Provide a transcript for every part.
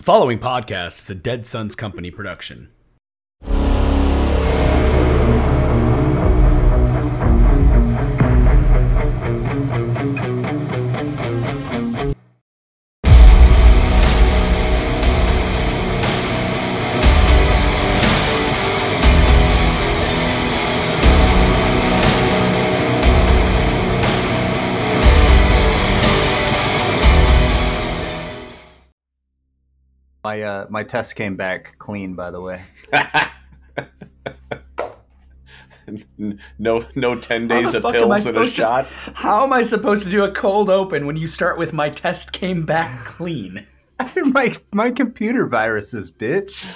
The following podcast is a Dead Suns Company production. My uh, my test came back clean, by the way. no, no, ten days of fuck am I pills and a supposed to- shot. How am I supposed to do a cold open when you start with my test came back clean? my my computer viruses, bitch.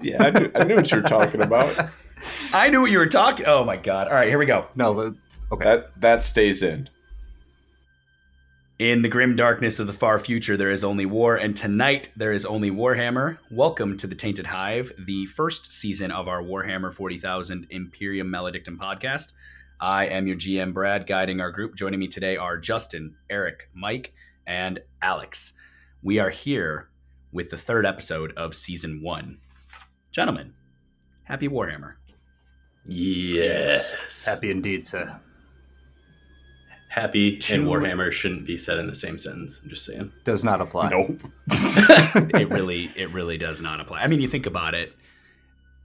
Yeah, I knew, I knew what you were talking about. I knew what you were talking. Oh my god! All right, here we go. No, okay. That that stays in. In the grim darkness of the far future, there is only war, and tonight there is only Warhammer. Welcome to the Tainted Hive, the first season of our Warhammer 40,000 Imperium Maledictum podcast. I am your GM, Brad, guiding our group. Joining me today are Justin, Eric, Mike, and Alex. We are here with the third episode of season one. Gentlemen, happy Warhammer. Yes. Happy indeed, sir. Happy Two- and Warhammer shouldn't be said in the same sentence. I'm just saying. Does not apply. Nope. it really it really does not apply. I mean, you think about it.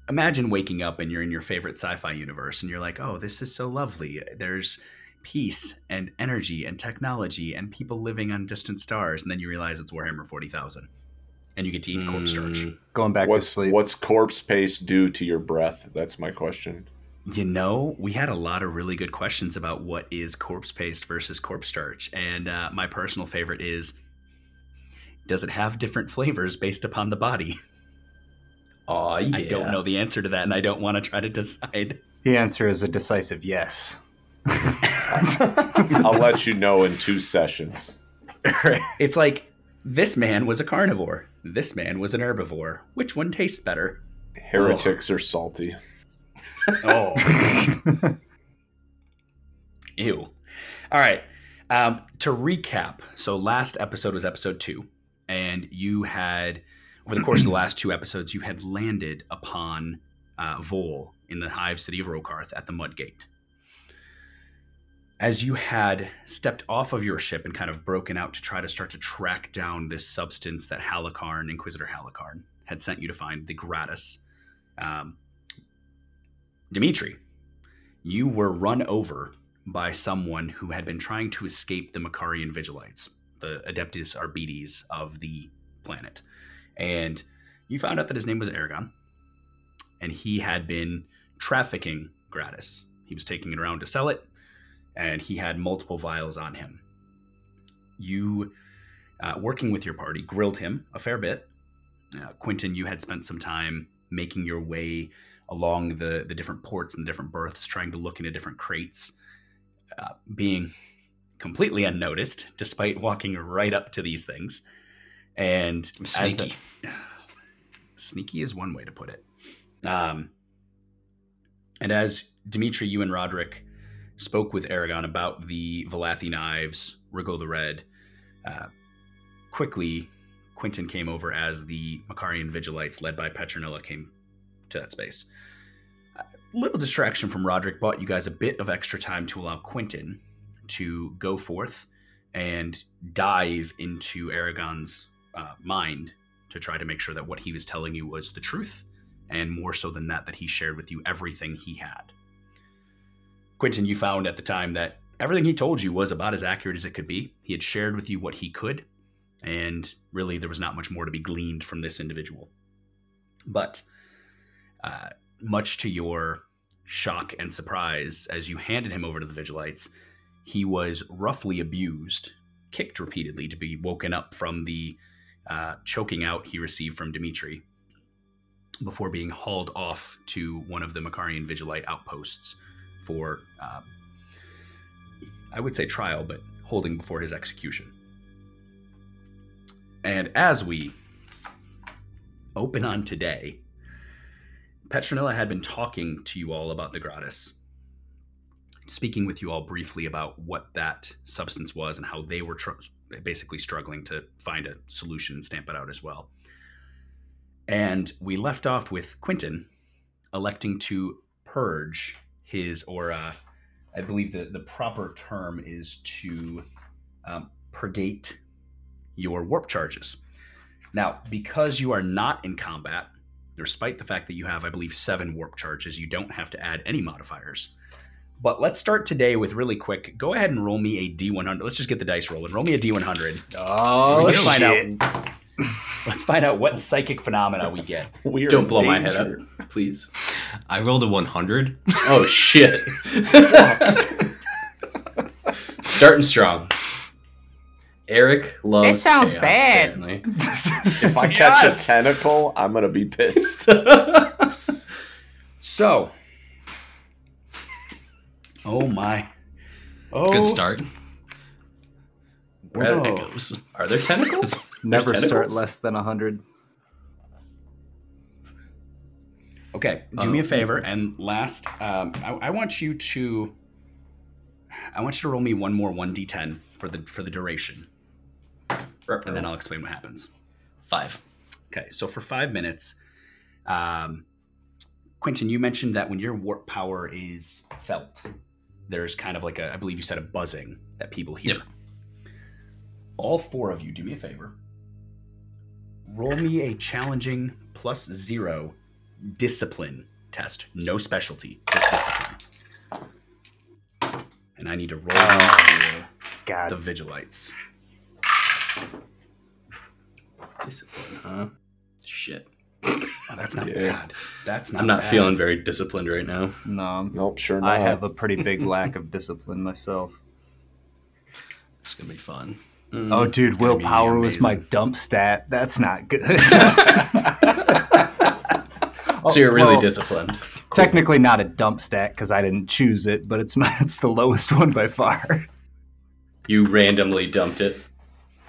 Imagine waking up and you're in your favorite sci-fi universe and you're like, "Oh, this is so lovely. There's peace and energy and technology and people living on distant stars." And then you realize it's Warhammer 40,000. And you get to eat corpse starch. Mm, Going back to What's sleep. what's corpse paste do to your breath? That's my question. You know, we had a lot of really good questions about what is corpse paste versus corpse starch. And uh, my personal favorite is does it have different flavors based upon the body? Aw, yeah. I don't know the answer to that, and I don't want to try to decide. the answer is a decisive yes. I'll let you know in two sessions. it's like this man was a carnivore. This man was an herbivore. Which one tastes better? Heretics are salty. Oh, ew. All right. Um, to recap, so last episode was episode two, and you had, over the course of the last two episodes, you had landed upon uh, Vol in the hive city of Rokarth at the Mudgate. As you had stepped off of your ship and kind of broken out to try to start to track down this substance that Halicarn, Inquisitor Halicarn, had sent you to find, the Gratis, um, Dimitri, you were run over by someone who had been trying to escape the Macharian Vigilites, the Adeptus Arbites of the planet. And you found out that his name was Aragon, and he had been trafficking Gratis. He was taking it around to sell it, and he had multiple vials on him. You, uh, working with your party, grilled him a fair bit. Uh, Quinton, you had spent some time making your way along the the different ports and the different berths, trying to look into different crates, uh, being completely unnoticed despite walking right up to these things. And sneaky. the- sneaky is one way to put it. Um, and as Dimitri, you and Roderick spoke with Aragon about the Valathi knives, Rigol the Red, uh, quickly Quinton came over as the Macharian Vigilites, led by Petronilla, came to that space. A little distraction from Roderick bought you guys a bit of extra time to allow Quinton to go forth and dive into Aragon's uh, mind to try to make sure that what he was telling you was the truth, and more so than that, that he shared with you everything he had. Quinton, you found at the time that everything he told you was about as accurate as it could be. He had shared with you what he could, and really there was not much more to be gleaned from this individual. But uh, much to your shock and surprise, as you handed him over to the Vigilites, he was roughly abused, kicked repeatedly to be woken up from the uh, choking out he received from Dimitri before being hauled off to one of the Macharian Vigilite outposts for, uh, I would say trial, but holding before his execution. And as we open on today, Petronilla had been talking to you all about the Gratis, speaking with you all briefly about what that substance was and how they were tr- basically struggling to find a solution and stamp it out as well. And we left off with Quinton electing to purge his, or uh, I believe the, the proper term is to um, purgate your warp charges. Now, because you are not in combat, despite the fact that you have, I believe, seven warp charges, you don't have to add any modifiers. But let's start today with really quick. Go ahead and roll me a D100. Let's just get the dice rolling. Roll me a D100. Oh, We're gonna find shit. out. Let's find out what psychic phenomena we get. We Don't in blow my head up, please. I rolled a 100. Oh shit! Starting strong. Eric loves. This sounds chaos, bad. apparently. If I catch Yes! a tentacle, I'm gonna be pissed. So, oh my, oh, Good start. Where Whoa. Echoes. Are there tentacles? Never There's start less than 100. Okay, do me a Oh. favor, and last, um, I, I want you to, I want you to roll me one more one d10 for the for the duration, and then I'll explain what happens. Five. Okay, so for five minutes, um, Quinton, you mentioned that when your warp power is felt, there's kind of like a, I believe you said a buzzing that people hear. Yep. All four of you, do me a favor. Roll me a challenging plus zero discipline test. No specialty, just discipline. And I need to roll the, God. the Vigilites. Discipline, huh? Shit. Oh, that's not Yeah. bad. That's not I'm not bad. feeling very disciplined right now. No, Nope, sure not. I have a pretty big lack of discipline myself. It's gonna be fun. Mm. Oh, dude, gonna be willpower was my amazing. dump stat. That's not good. so you're really Well, disciplined. Technically not a dump stat because I didn't choose it, but it's my, it's the lowest one by far. You randomly dumped it.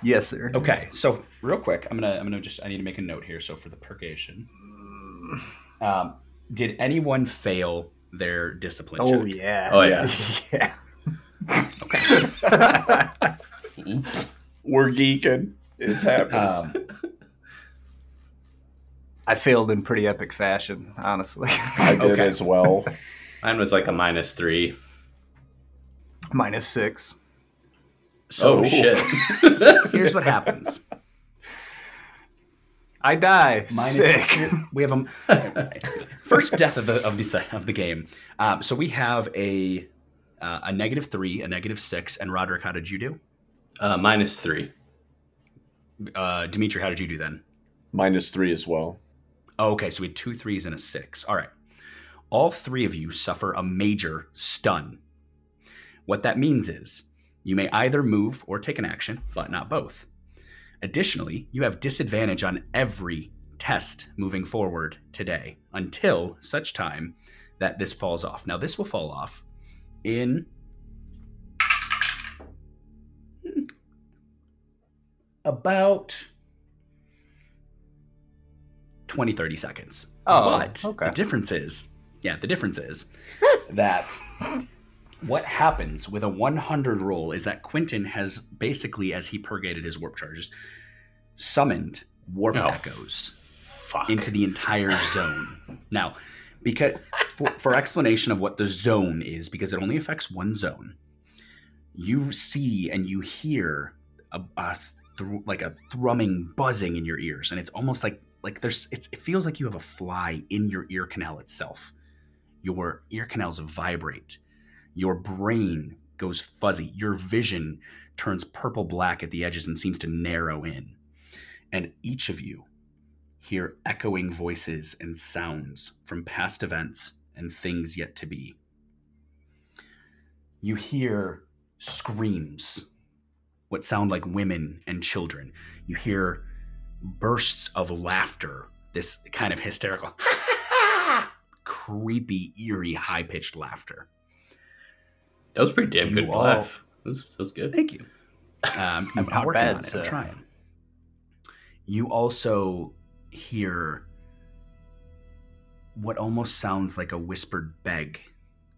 Yes, sir. Okay, so real quick, I'm gonna I'm gonna just I need to make a note here. So for the purgation, um, did anyone fail their discipline? Oh check? yeah. Oh, yeah. yeah. Oops. We're geeking. It's happening. Um, I failed in pretty epic fashion, honestly. I did okay. as well. Mine was like a minus three. Minus six. So oh shit! here's what happens. I die. Minus- Sick. We have a first death of the of the of the game. Um, so we have a uh, a negative three, a negative six, and Roderick, how did you do? uh, minus three. Uh, Dimitri, how did you do then? Minus three as well. Oh, okay, so we had two threes and a six. All right. All three of you suffer a major stun. What that means is you may either move or take an action, but not both. Additionally, you have disadvantage on every test moving forward today until such time that this falls off. Now, this will fall off in about 20, 30 seconds. Oh, but okay. the difference is, yeah, the difference is that what happens with a 100 roll is that Quinton has basically, as he purgated his warp charges, summoned warp Oh. echoes Fuck. into the entire zone. Now, because for, for explanation of what the zone is, because it only affects one zone, you see and you hear a, a thr- like a thrumming, buzzing in your ears, and it's almost like like there's it's, it feels like you have a fly in your ear canal itself. Your ear canals vibrate. Your brain goes fuzzy. Your vision turns purple black at the edges and seems to narrow in. And each of you hear echoing voices and sounds from past events and things yet to be. You hear screams, what sound like women and children. You hear bursts of laughter, this kind of hysterical, creepy, eerie, high pitched laughter. That was pretty damn You good all- laugh. That was, that was good. Thank you. Um, I'm, I'm Not working bad, on it. sir. I'm trying. You also hear what almost sounds like a whispered beg,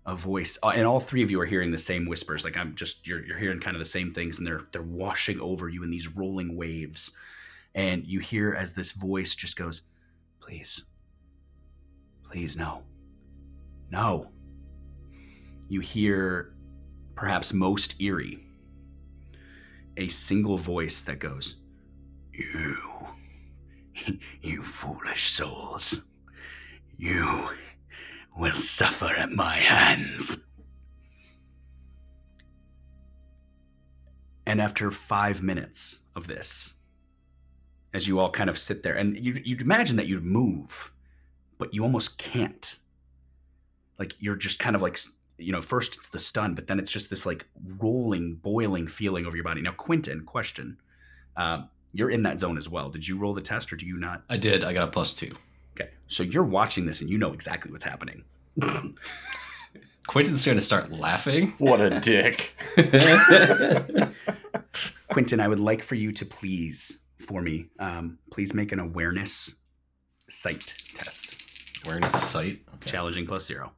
a voice, uh, and all three of you are hearing the same whispers. Like I'm just you're you're hearing kind of the same things, and they're they're washing over you in these rolling waves, and you hear as this voice just goes, Please. Please, no. No. You hear, perhaps most eerie, a single voice that goes, You, you foolish souls, you will suffer at my hands. And after five minutes of this, as you all kind of sit there, and you'd, you'd imagine that you'd move, but you almost can't. Like you're just kind of like, you know, first it's the stun, but then it's just this like rolling, boiling feeling over your body. Now, Quinton, question. Um, you're in that zone as well. Did you roll the test or do you not? I did. I got a plus two. Okay. So you're watching this and you know exactly what's happening. Quinton's going to start laughing. What a dick. Quinton, I would like for you to please, for me, um, please make an awareness sight test. Awareness sight. Okay. Challenging plus zero.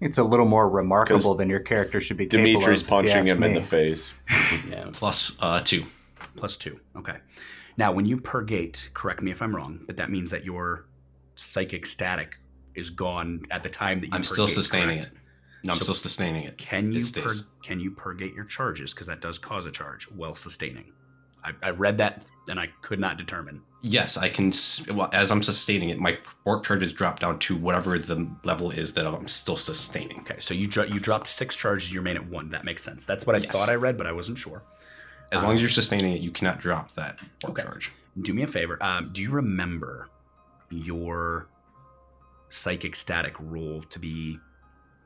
It's a little more remarkable than your character should be. capable Dimitri's of, if punching ask him in the face. yeah. Plus uh, two. Plus two. Okay. Now, when you purgate, correct me if I'm wrong, but that means that your psychic static is gone at the time that you I'm still sustaining correct? it. No, I'm So still sustaining it. Can you It stays. pur- can you purgate your charges because that does cause a charge while sustaining? I, I read that and I could not determine. Yes, I can. Well, as I'm sustaining it, my warp charges drop down to whatever the level is that I'm still sustaining. Okay, so you dro- you dropped six charges. You remain at one. That makes sense. That's what I Yes. thought I read, but I wasn't sure. As long as you're sustaining it, you cannot drop that warp Okay. charge. Do me a favor. Um, do you remember your psychic static roll to be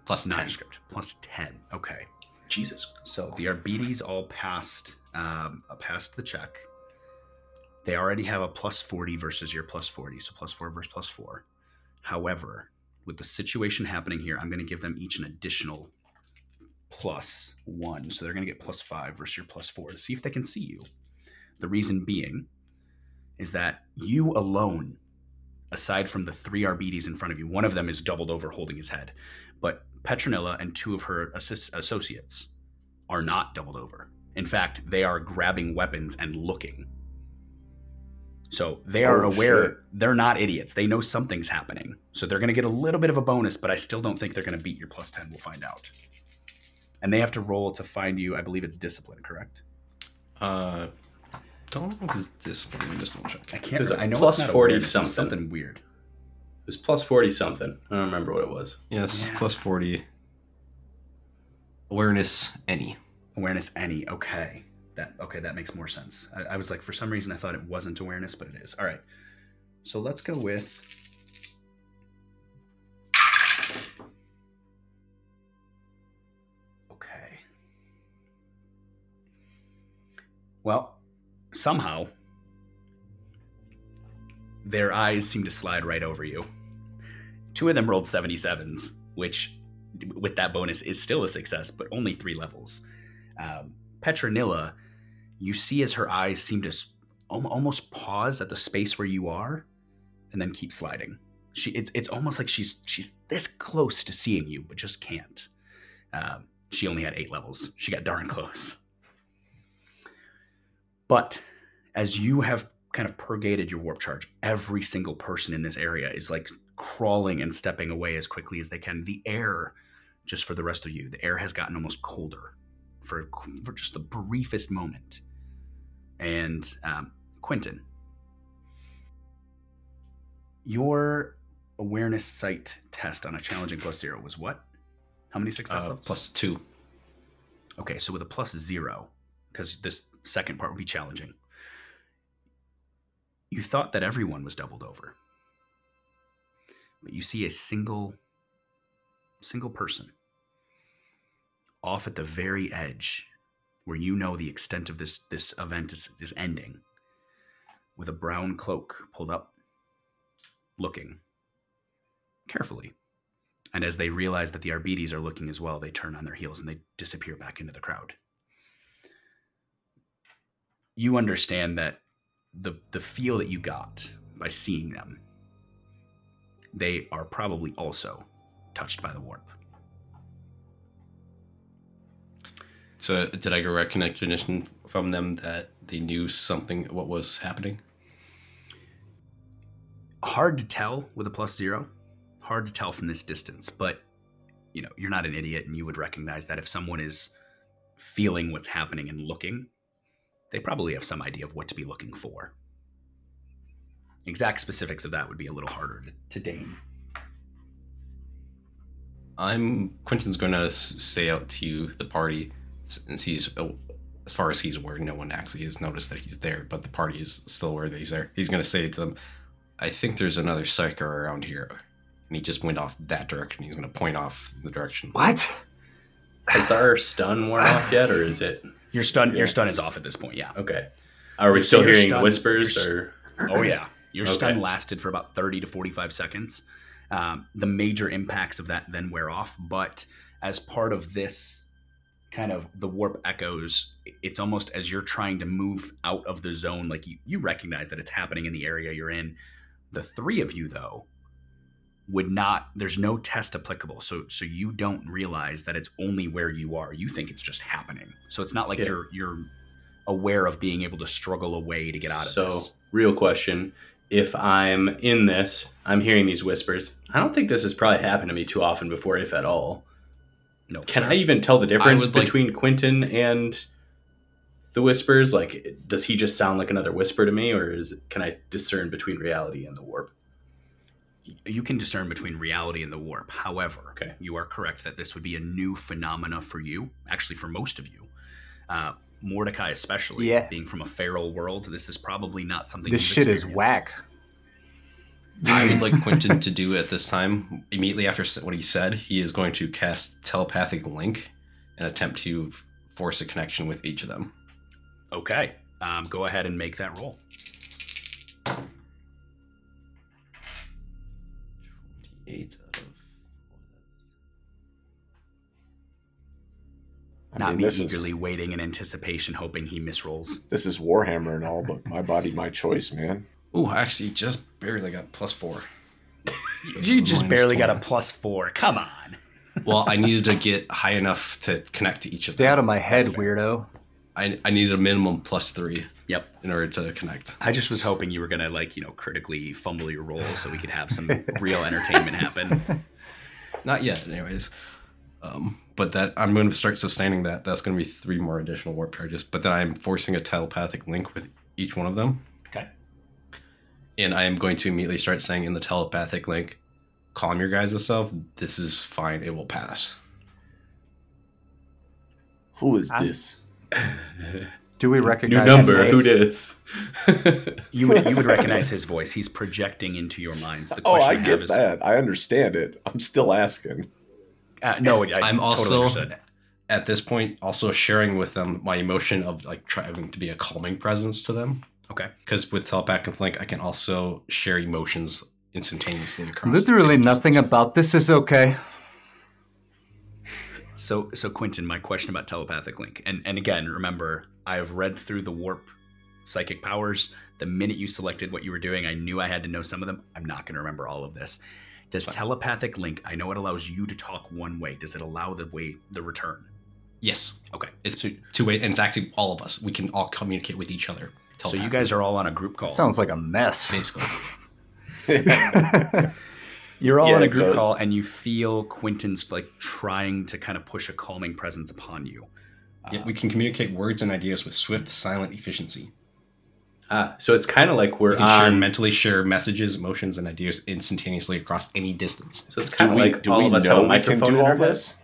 Plus nondescript plus ten? Okay. Jesus. So the Arbites all passed um, the check. They already have a plus 40 versus your plus 40, so plus 4 versus plus 4. However, with the situation happening here, I'm going to give them each an additional plus 1. So they're going to get plus 5 versus your plus 4 to see if they can see you. The reason being is that you alone, aside from the three Arbites in front of you, one of them is doubled over holding his head, but Petronilla and two of her assist- associates are not doubled over. In fact, they are grabbing weapons and looking. So they are Oh, aware shit. they're not idiots. They know something's happening. So they're going to get a little bit of a bonus, but I still don't think they're going to beat your plus 10. We'll find out. And they have to roll to find you. I believe it's discipline, correct? Uh, don't know if this discipline. Let me just double I check. can't. was re- a I know plus it's not 40 awareness, something. something weird. It was plus 40 something. I don't remember what it was. Yes, Yeah. plus forty. Awareness any. Awareness any. Okay. That okay, that makes more sense. I, I was like, for some reason I thought it wasn't awareness, but it is. All right. So let's go with Okay. Well, somehow their eyes seem to slide right over you. Two of them rolled 77s, which with that bonus is still a success, but only three levels. Um, Petronilla, you see as her eyes seem to almost pause at the space where you are, and then keep sliding. She, it's, it's almost like she's she's this close to seeing you, but just can't. Um, she only had eight levels. She got darn close. But as you have kind of purgated your warp charge, every single person in this area is like crawling and stepping away as quickly as they can. The air, just for the rest of you, the air has gotten almost colder for, for just the briefest moment. And um, Quinton, your awareness sight test on a challenging plus zero was what? How many success Uh, plus two. Okay, so with a plus zero, because this second part would be challenging, you thought that everyone was doubled over. But you see a single single person off at the very edge where you know the extent of this this event is, is ending with a brown cloak pulled up looking carefully and as they realize that the Arbites are looking as well, they turn on their heels and they disappear back into the crowd. You understand that the the feel that you got by seeing them, they are probably also touched by the warp. So did I get a recognition from them that they knew something what was happening? hard to tell with a plus zero. Hard to tell from this distance, but you know, you're not an idiot and you would recognize that if someone is feeling what's happening and looking, they probably have some idea of what to be looking for. Exact specifics of that would be a little harder to, to deign. I'm Quinton's going to stay out to you the party since he's, oh, as far as he's aware, no one actually has noticed that he's there, but the party is still aware that he's there. He's going to say to them, I think there's another psyker around here. And he just went off that direction. He's going to point off the direction. What? Has our stun worn off yet, or is it Your stun, Yeah. your stun is off at this point. Yeah. okay? Are we still you're hearing stunned- whispers, you're or Oh yeah, your stun lasted for about thirty to forty-five seconds. Um, the major impacts of that then wear off, but as part of this kind of the warp echoes, it's almost as you're trying to move out of the zone, like you, you recognize that it's happening in the area you're in. The three of you though would not there's no test applicable so so you don't realize that it's only where you are you think it's just happening so it's not like Yeah. you're you're aware of being able to struggle away to get out of this. so? this Real question: If I'm in this, I'm hearing these whispers. I don't think this has probably happened to me too often before, if at all. No Can sir. I even tell the difference would like- between Quinton and the whispers? Like, does he just sound like another whisper to me, or is can I discern between reality and the warp? you can discern between reality and the warp. However, Okay. you are correct that this would be a new phenomena for you, actually for most of you. Uh, Mordecai, especially, Yeah. being from a feral world, this is probably not something. This you've shit is experienced. whack. I would like Quinton to do at this time, immediately after what he said, he is going to cast telepathic link and attempt to force a connection with each of them. Okay, um, go ahead and make that roll. Eight out of I Not mean, me eagerly is waiting in anticipation, hoping he misrolls. this is Warhammer and all, but my body, my choice, man. Oh, I actually just barely got plus four. You just Minus barely got a plus four. Come on. Well, I needed to get high enough to connect to each of them. Stay out of my head, weirdo. I, I needed a minimum plus three Yep. in order to connect. I just was hoping you were gonna like you know critically fumble your roll so we could have some real entertainment happen. Not yet, anyways. Um, but that I'm going to start sustaining that. That's going to be three more additional warp charges. But then I'm forcing a telepathic link with each one of them, Okay. And I am going to immediately start saying in the telepathic link, "Calm your guys' self. This is fine. It will pass." Who is I'm- this? Do we recognize New recognize number. his Who voice? dis? You would you would recognize his voice. He's projecting into your minds. The Oh, question I have get is, that. I understand it. I'm still asking. Uh, no, I I'm totally also understood. at this point also sharing with them my emotion of like trying to be a calming presence to them. Okay. Because with telepathic link, I can also share emotions instantaneously across. Literally nothing distances. about this is okay. So so Quinton, my question about telepathic link, and and again, remember, I have read through the warp psychic powers. The minute you selected what you were doing, I knew I had to know some of them. I'm not going to remember all of this. Does Fine. telepathic link? I know it allows you to talk one way. Does it allow the way the return? Yes, Okay. it's So, two way, and it's actually all of us. We can all communicate with each other. So you guys are all on a group call. Sounds like a mess. basically. You're all Yeah, on a group call, and you feel Quinton's like trying to kind of push a calming presence upon you. Yeah, Uh, we can communicate words and ideas with swift, silent efficiency. ah, so it's kind of like we're We can share, mentally share messages, emotions, and ideas instantaneously across any distance. so it's kind of like do all we of us have a microphone in our all head, this?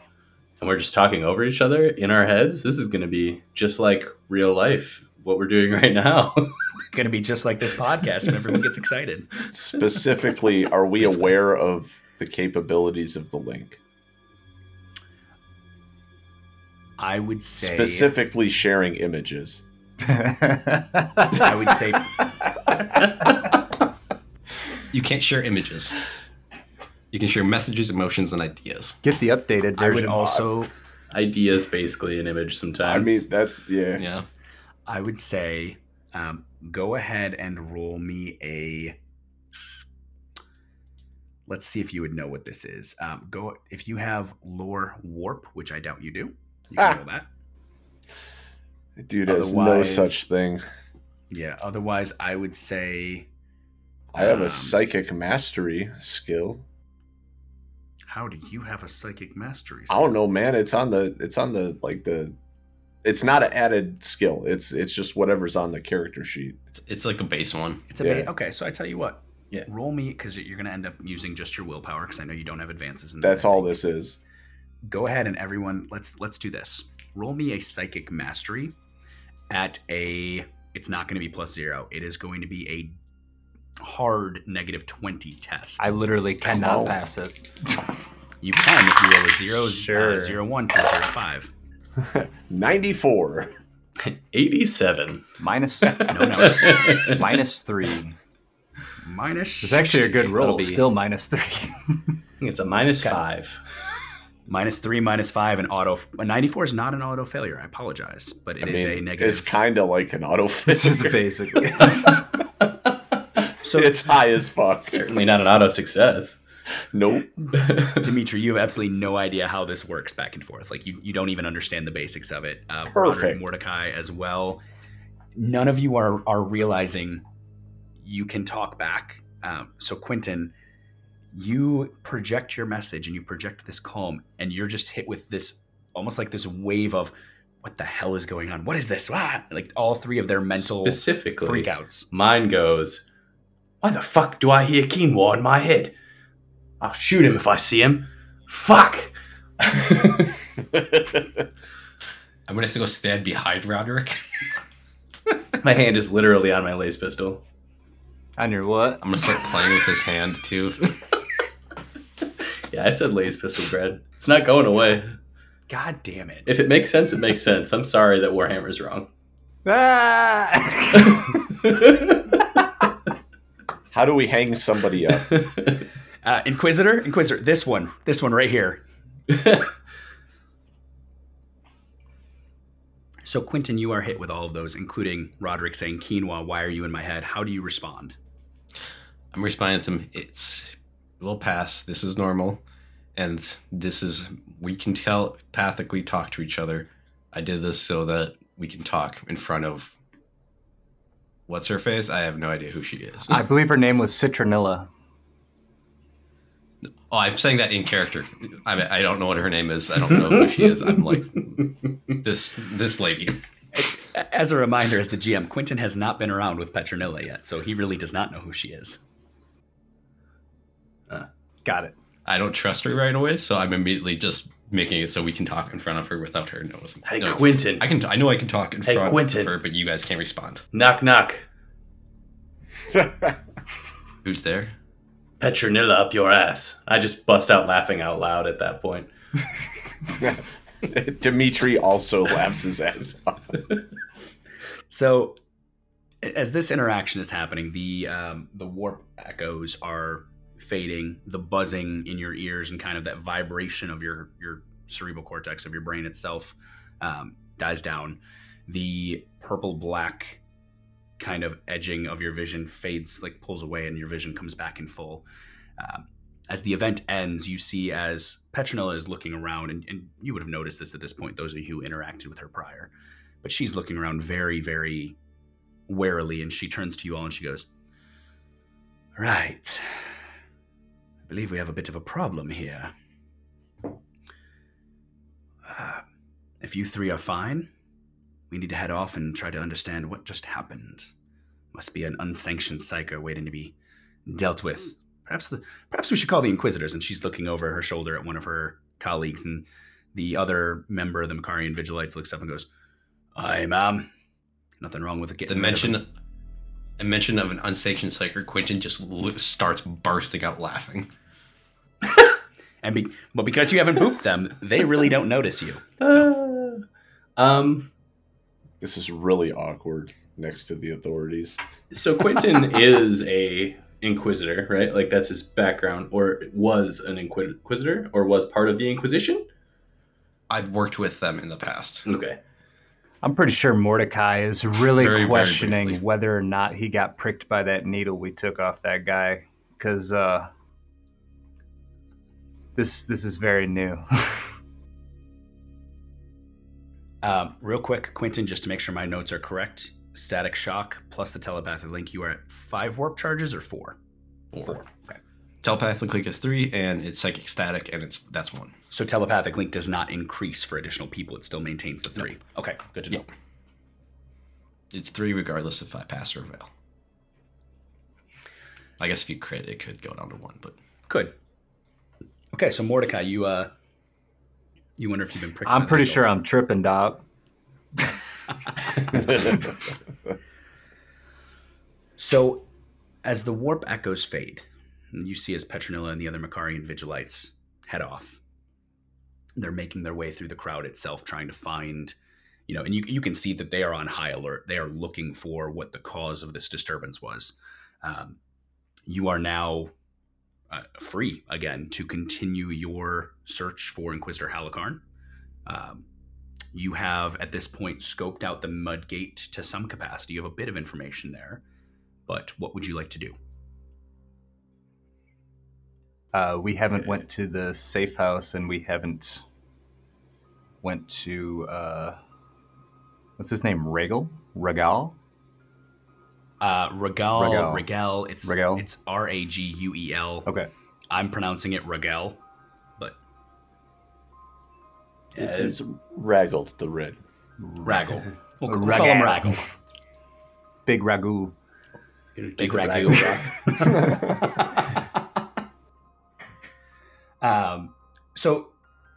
and we're just talking over each other in our heads. This is going to be just like real life. What we're doing right now. going to be just like this podcast when everyone gets excited. Specifically, are we Basically. aware of the capabilities of the link? I would say Specifically, sharing images. I would say You can't share images. You can share messages, emotions, and ideas. Get the updated I would also Ideas basically an image sometimes. I mean, that's yeah. Yeah. I would say um, go ahead and roll me a. Let's see if you would know what this is. Um, go if you have lore warp, which I doubt you do. You can Ah. roll that. Dude has no such thing. Yeah. Otherwise, I would say I have Um, a psychic mastery skill. How do you have a psychic mastery? I don't know, man. It's on the. It's on the like the. It's not an added skill. It's it's just whatever's on the character sheet. It's, it's like a base one. It's a Yeah. ba- okay. So I tell you what. Yeah. Roll me because you're going to end up using just your willpower because I know you don't have advances. In That's that all this is. Go ahead and everyone, let's let's do this. Roll me a psychic mastery at a. It's not going to be plus zero. It is going to be a hard negative twenty test. I literally cannot on. pass it. you can if you roll a zero, Sure. uh, zero one to zero five. Ninety-four. 87. Minus No, no. minus three. Minus. It's actually a good That'll roll. be Still minus three. it's a minus Okay. five. minus three, minus five, and auto. A ninety-four is not an auto failure. I apologize, but it I is mean, a negative. it's kind of like an auto. this is basically. so it's high as fuck. Certainly not an auto success. Nope. Dimitri, you have absolutely no idea how this works back and forth. Like you, you don't even understand the basics of it. Uh, Perfect. Mordecai as well. None of you are are realizing you can talk back. Um, so Quinton, you project your message and you project this calm, and you're just hit with this almost like this wave of what the hell is going on? What is this? Ah! Like all three of their mental Specifically, freakouts. mine goes, Why the fuck do I hear quinoa in my head? I'll shoot him if I see him. Fuck! I'm gonna have to go stand behind Roderick. my hand is literally on my lace pistol. On your what? I'm gonna start playing with his hand too. Yeah, I said lace pistol, Brad. It's not going away. God damn it! If it makes sense, it makes sense. I'm sorry that Warhammer's wrong. Ah! How do we hang somebody up? Uh, Inquisitor, Inquisitor, this one, this one right here. So, Quinton, you are hit with all of those, including Roderick saying, Quinoa, why are you in my head? How do you respond? I'm responding to him. It's we'll pass. This is normal, and this is we can telepathically talk to each other. I did this so that we can talk in front of. What's her face? I have no idea who she is. I believe her name was Citronilla. Oh, I'm saying that in character. I I don't know what her name is. I don't know who she is. I'm like this this lady. As a reminder, as the GM, Quinton has not been around with Petronilla yet, so he really does not know who she is. Uh, got it. I don't trust her right away, so I'm immediately just making it so we can talk in front of her without her noticing. hey, No, Quinton. I can. I know I can talk in Hey, front Quinton. of her, but you guys can't respond. knock, knock. Who's there? Petronilla up your ass. I just bust out laughing out loud at that point. Dimitri also laughs his ass off. So, as this interaction is happening, the um, the warp echoes are fading. The buzzing in your ears and kind of that vibration of your your cerebral cortex of your brain itself um, dies down. The purple black kind of edging of your vision fades, like pulls away, and your vision comes back in full. Um, as the event ends, you see as Petronilla is looking around, and, and you would have noticed this at this point, those of you who interacted with her prior but she's looking around very, very warily, and she turns to you all and she goes, Right. I believe we have a bit of a problem here. Uh, if you three are fine, we need to head off and try to understand what just happened. Must be an unsanctioned psyker waiting to be dealt with. Perhaps the perhaps we should call the Inquisitors. And she's looking over her shoulder at one of her colleagues, and the other member of the Macharian Vigilites looks up and goes, Aye, ma'am. Nothing wrong with it. The getting rid of mention, a mention of an unsanctioned psyker, Quinton just starts bursting out laughing. and be, but because you haven't booped them, they really don't notice you. Uh, um, This is really awkward next to the authorities. so Quinton is a inquisitor, right? Like that's his background, or was an inquisitor, or was part of the Inquisition. I've worked with them in the past. Okay. I'm pretty sure Mordecai is really Very, very questioning briefly. whether or not he got pricked by that needle we took off that guy, because uh, this this is very new. Um, real quick, Quinton, just to make sure my notes are correct, static shock plus the telepathic link, you are at five warp charges or four? Four. Okay. Telepathic link is three, and it's psychic static, and it's that's one. So telepathic link does not increase for additional people. It still maintains the three. Okay, good to know. Yep. It's three regardless if I pass or fail. I guess if you crit, it could go down to one, but Good. Okay, so Mordecai, you uh, you wonder if you've been pricked. I'm pretty sure I'm tripping, Doc. So, as the warp echoes fade, you see as Petronilla and the other Macharian Vigilites head off. They're making their way through the crowd itself, trying to find, you know, and you, you can see that they are on high alert. They are looking for what the cause of this disturbance was. Um, you are now uh, free again to continue your search for Inquisitor Halikarn. Um, you have, at this point, scoped out the Mudgate to some capacity. You have a bit of information there but what would you like to do? Uh, we haven't went to the safe house, and we haven't went to uh, what's his name? Regal? Regal? Uh, Regal, Regal. Regal. It's Regal. It's R A G U E L. Okay. I'm pronouncing it Regal, but it is Raggle the Red. Raggle. We'll, we'll call him Raggle. Big ragu. Big Ragu. um, so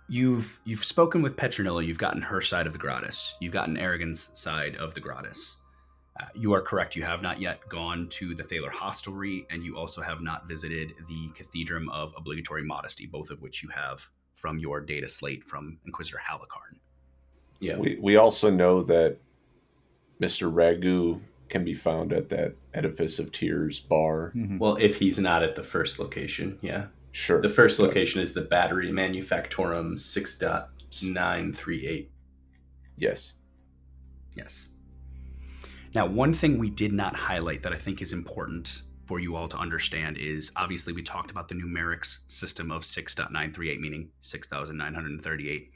you've you've spoken with Petronilla. You've gotten her side of the gratis. You've gotten Aragon's side of the gratis. Uh, you are correct. You have not yet gone to the Thaler Hostelry, and you also have not visited the Cathedrum of Obligatory Modesty, both of which you have from your data slate from Inquisitor Halikarn. Yeah. We we also know that Mr. Ragu can be found at that Edifice of Tears bar. Mhm. Well, if he's not at the first location, yeah. Sure. The first location is the Battery Manufactorum 6.938. Yes. Yes. Now, one thing we did not highlight that I think is important for you all to understand is obviously we talked about the numerics system of 6.938, meaning 6,938.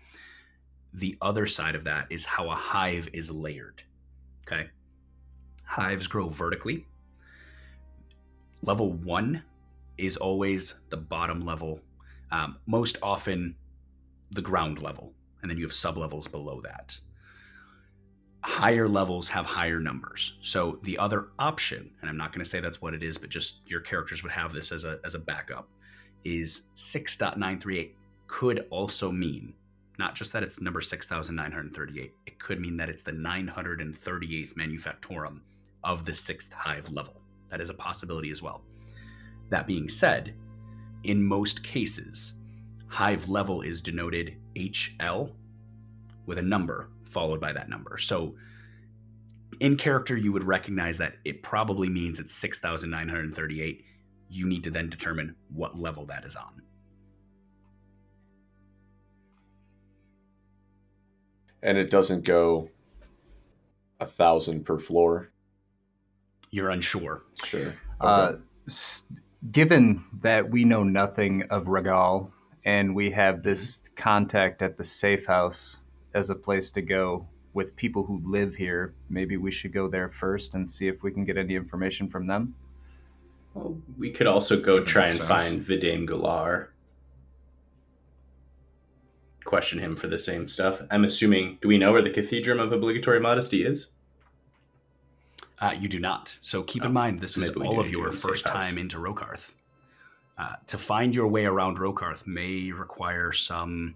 The other side of that is how a hive is layered. Okay. Hives grow vertically. Level one is always the bottom level, um, most often the ground level, and then you have sublevels below that higher levels have higher numbers. So the other option, and I'm not going to say that's what it is, but just your characters would have this as a as a backup, is 6.938 could also mean not just that it's number 6938. It could mean that it's the 938th manufactorum of the 6th hive level. That is a possibility as well. That being said, in most cases, hive level is denoted HL with a number followed by that number. So in character, you would recognize that it probably means it's 6,938. You need to then determine what level that is on. And it doesn't go a thousand per floor. You're unsure. Sure. Uh, s- given that we know nothing of Regal and we have this contact at the safe house as a place to go with people who live here, maybe we should go there first and see if we can get any information from them. Well, we could also go That try and sense. find Vidame Gular. Question him for the same stuff. I'm assuming. Do we know where the Cathedrum of Obligatory Modesty is? Uh, you do not. So keep in Oh, mind, this is all of your go to the safe first time into Rokarth. Uh, to find your way around Rokarth may require some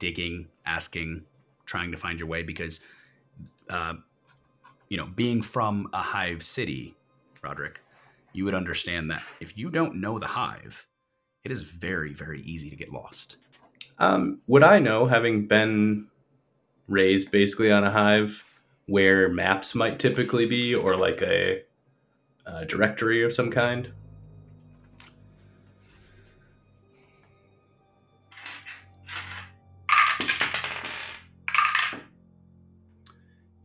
digging, asking, trying to find your way because, uh, you know, being from a hive city, Roderick, you would understand that if you don't know the hive, it is very, very easy to get lost. Um, would I know, having been raised basically on a hive, where maps might typically be, or like a, a directory of some kind?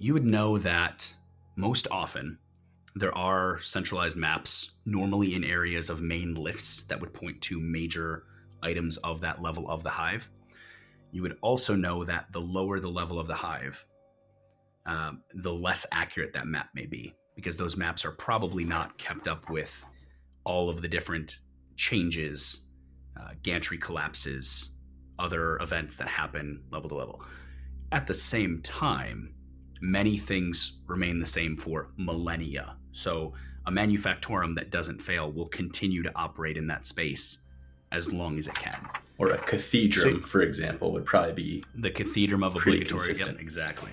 You would know that most often there are centralized maps, normally in areas of main lifts that would point to major items of that level of the hive. You would also know that the lower the level of the hive, um, the less accurate that map may be, because those maps are probably not kept up with all of the different changes, uh, gantry collapses, other events that happen level to level. At the same time, many things remain the same for millennia. So a manufactorum that doesn't fail will continue to operate in that space as long as it can. Or a cathedral, So- for example, would probably be The cathedrum of obligatory. Yep, exactly.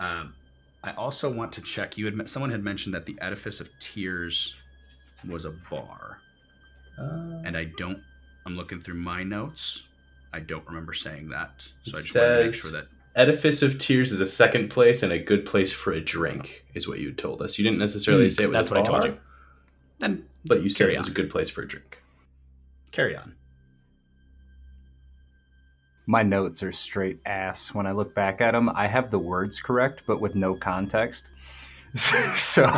Um, I also want to check. You had someone had mentioned that the edifice of tears was a bar, uh, and I don't. I'm looking through my notes. I don't remember saying that, so I just want to make sure that Edifice of Tears is a second place and a good place for a drink, is what you told us. You didn't necessarily Hmm, say it was that's a what I told bar, you. then but you said Carry it was a good place for a drink. carry on. My notes are straight ass. When I look back at them, I have the words correct, but with no context. so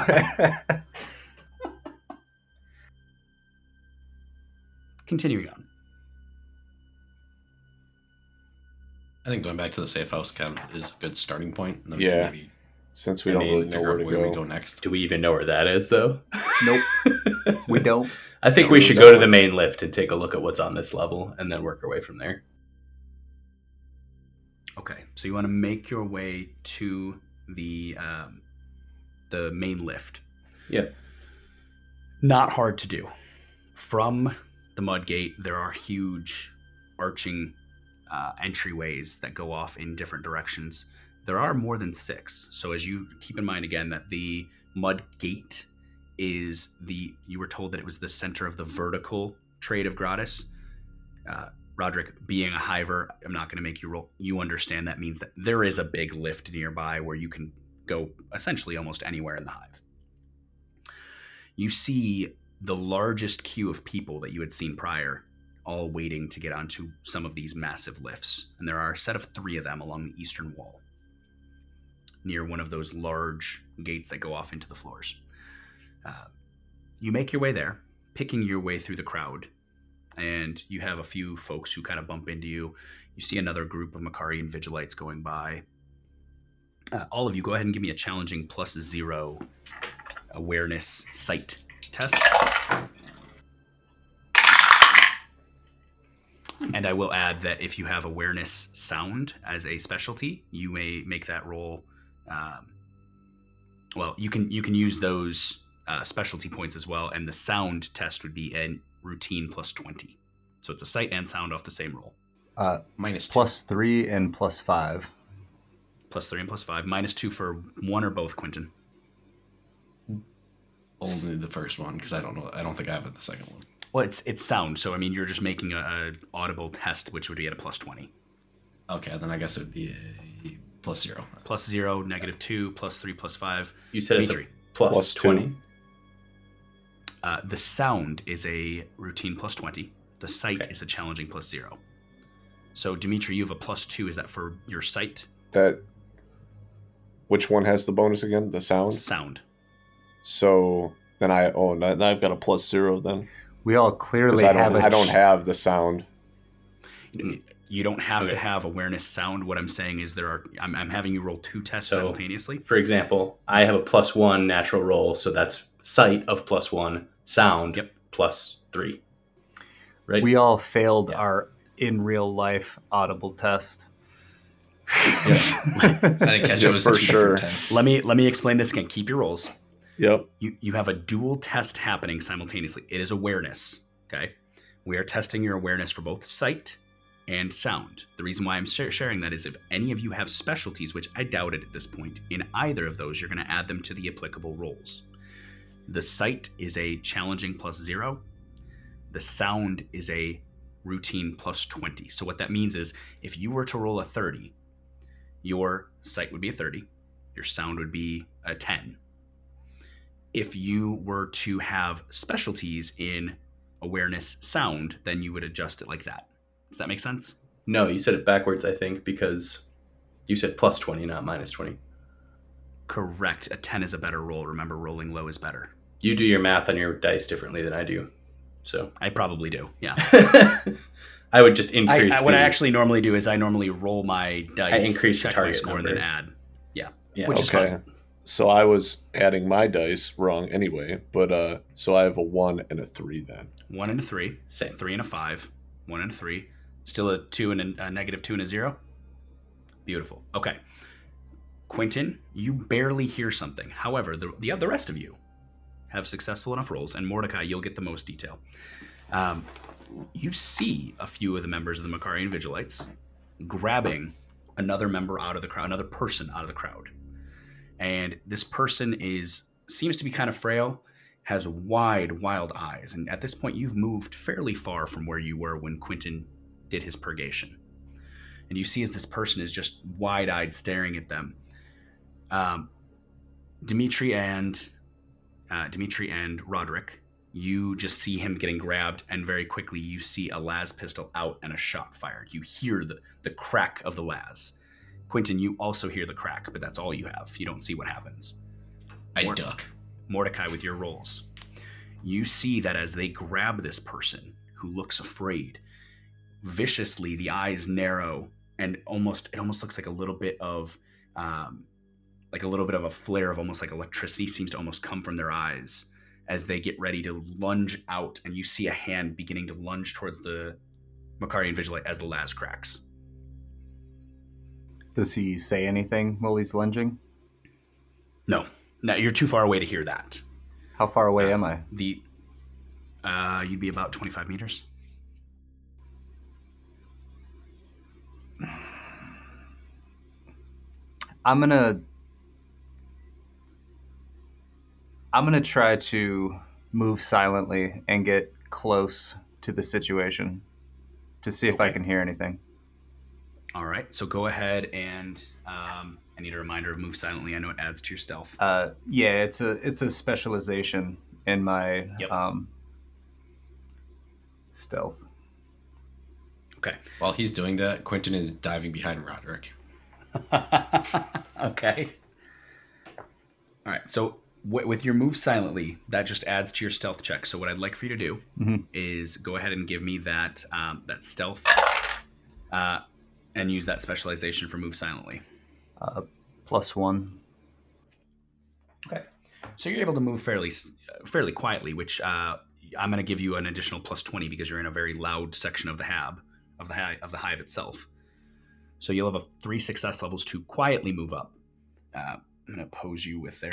Continuing on. I think going back to the safe house camp is a good starting point. and then Yeah. maybe Since we I don't mean, really know where to where go. we go next. Do we even know where that is, though? nope, we don't. I think No, we we should don't. go to the main lift and take a look at what's on this level and then work our way from there. Okay, so you want to make your way to the um, the main lift. Yep. Not hard to do. From the mud gate, there are huge arching uh, entryways that go off in different directions. There are more than six. So as you keep in mind again that the mud gate is the you were told that it was the center of the vertical trade of Gratis. Uh, Roderick, being a hiver, I'm not going to make you roll. You understand that means that there is a big lift nearby where you can go essentially almost anywhere in the hive. You see the largest queue of people that you had seen prior, all waiting to get onto some of these massive lifts. And there are a set of three of them along the eastern wall, near one of those large gates that go off into the floors. Uh, you make your way there, picking your way through the crowd and you have a few folks who kind of bump into you. You see another group of Macharian Vigilites going by. Uh, all of you, go ahead and give me a challenging plus zero awareness sight test. And I will add that if you have awareness sound as a specialty, you may make that roll. Um, well, you can you can use those uh, specialty points as well, and the sound test would be a routine plus twenty. So it's a sight and sound off the same roll. Uh, Minus two. plus three and plus five. Plus three and plus five, minus two for one or both, Quinton. only the first one because I don't know. I don't think I have it the second one. Well, it's it's sound, so I mean you're just making a, a audible test, which would be at a plus twenty. Okay, then I guess it'd be a plus zero. Plus zero, negative two, plus three, plus five. You said it's a Dimitri. plus, Plus two. 20. Uh, the sound is a routine plus 20. The sight Okay. is a challenging plus zero. So, Dimitri, you have a plus two. Is that for your sight? That. Which one has the bonus again? The sound. Sound. So then I oh now now I've got a plus zero then We all clearly I have don't a I don't have the sound. You don't have to have awareness sound. What I'm saying is there are. I'm, I'm having you roll two tests So- simultaneously. For example, I have a plus one natural roll, so that's sight of plus one, sound Yep. plus three. Right? We all failed Yeah. our in real life audible test. I didn't catch Yeah, it. It was for two sure. Let me let me explain this again. Keep your rolls. Yep. you you have a dual test happening simultaneously. It is awareness. Okay, we are testing your awareness for both sight and sound. The reason why I'm sh- sharing that is if any of you have specialties, which I doubt it at this point, in either of those, you're going to add them to the applicable rolls. The sight is a challenging plus zero. The sound is a routine plus 20. So what that means is if you were to roll a 30, your sight would be a 30, your sound would be a 10 if you were to have specialties in awareness sound, then you would adjust it like that. Does that make sense? no, you said it backwards, I think, because you said plus 20, not minus 20. Correct. A 10 is a better roll. Remember, rolling low is better. You do your math on your dice differently than I do. So I probably do. Yeah. I would just increase I, what I actually normally do is I normally roll my dice, I increase the check my target score, and then add. Yeah. Which is okay. fine. So I was adding my dice wrong anyway, but uh, so I have a one and a three then. One and a three, Same. three and a five, one and a three, still a two and a, a negative two and a zero. Beautiful. Okay. Quinton, you barely hear something. However, the, the the rest of you have successful enough rolls, and Mordecai, you'll get the most detail. Um, you see a few of the members of the Macharian Vigilites grabbing another member out of the crowd, another person out of the crowd, and this person is seems to be kind of frail, has wide, wild eyes, and at this point, you've moved fairly far from where you were when Quinton did his purgation, and you see as this person is just wide-eyed, staring at them. Um, Dimitri and uh, Dimitri and Roderick, you just see him getting grabbed, and very quickly you see a las pistol out and a shot fired. You hear the, the crack of the las. Quinton, you also hear the crack, but that's all you have. You don't see what happens. I Or- duck. Mordecai, with your rolls, you see that as they grab this person who looks afraid, viciously the eyes narrow and almost it almost looks like a little bit of um, like a little bit of a flare of almost like electricity seems to almost come from their eyes as they get ready to lunge out and you see a hand beginning to lunge towards the Macharian Vigilite as the las cracks. Does he say anything while he's lunging? No, no, you're too far away to hear that. How far away am I? The uh, you'd be about 25 meters. I'm gonna I'm gonna try to move silently and get close to the situation to see if I can hear anything. All right, so go ahead and um, I need a reminder of move silently. I know it adds to your stealth. Uh, yeah, it's a it's a specialization in my Yep. um, stealth. Okay. While he's doing that, Quinton is diving behind Roderick. okay. All right, so w- with your move silently, that just adds to your stealth check. So what I'd like for you to do Mhm. is go ahead and give me that um, that stealth, uh, and use that specialization for move silently. Uh, plus one. Okay. So you're able to move fairly fairly quietly, which uh, I'm going to give you an additional plus twenty because you're in a very loud section of the hab of the hive, of the hive itself. So you'll have a three success levels to quietly move up. Uh, I'm going to pose you with their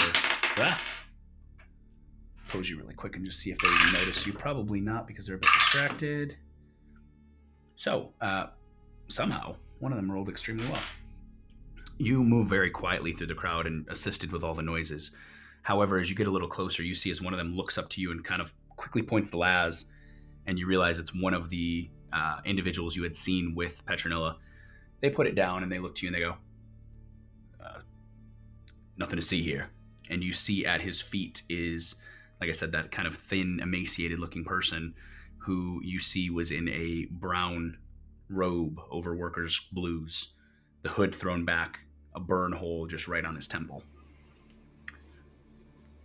ah, pose you really quick and just see if they notice you. Probably not because they're a bit distracted. So uh, somehow one of them rolled extremely well. You move very quietly through the crowd and assisted with all the noises. However, as you get a little closer, you see as one of them looks up to you and kind of quickly points the las, and you realize it's one of the uh, individuals you had seen with Petronilla. They put it down and they look to you and they go, uh, "Nothing to see here." And you see at his feet is, like I said, that kind of thin, emaciated-looking person who you see was in a brown robe over workers' blues, the hood thrown back, a burn hole just right on his temple.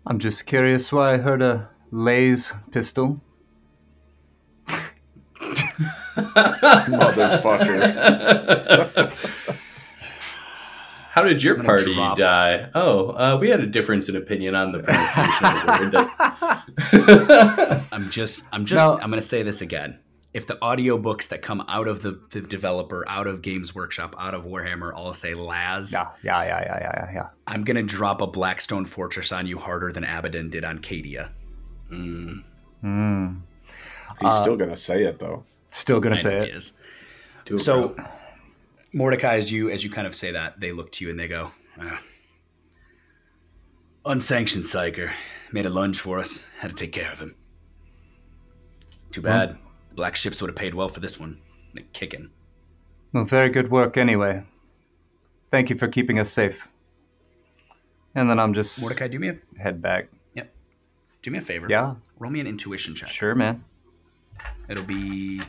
I'm just curious why I heard a Lay's pistol. Motherfucker. How did your party drop- die? Oh, uh, we had a difference in opinion on the pronunciation of the word. That... I'm just I'm just No. I'm gonna say this again. If the audiobooks that come out of the, the developer, out of Games Workshop, out of Warhammer all say Laz, Yeah, yeah, yeah, yeah, yeah, yeah. I'm gonna drop a Blackstone Fortress on you harder than Abaddon did on Cadia. Mm. Hmm. He's Uh, still gonna say it though. Still gonna I say he it. is. So pro. Mordecai, as you as you kind of say that, they look to you and they go, "Ah. "Unsanctioned psyker made a lunge for us. Had to take care of him. Too bad. Black ships would have paid well for this one. They're kicking." Well, very good work anyway. Thank you for keeping us safe. And then I'm just Mordecai, do me a head back. Yep. Do me a favor. Yeah, Roll me an intuition check. sure, man. It'll be.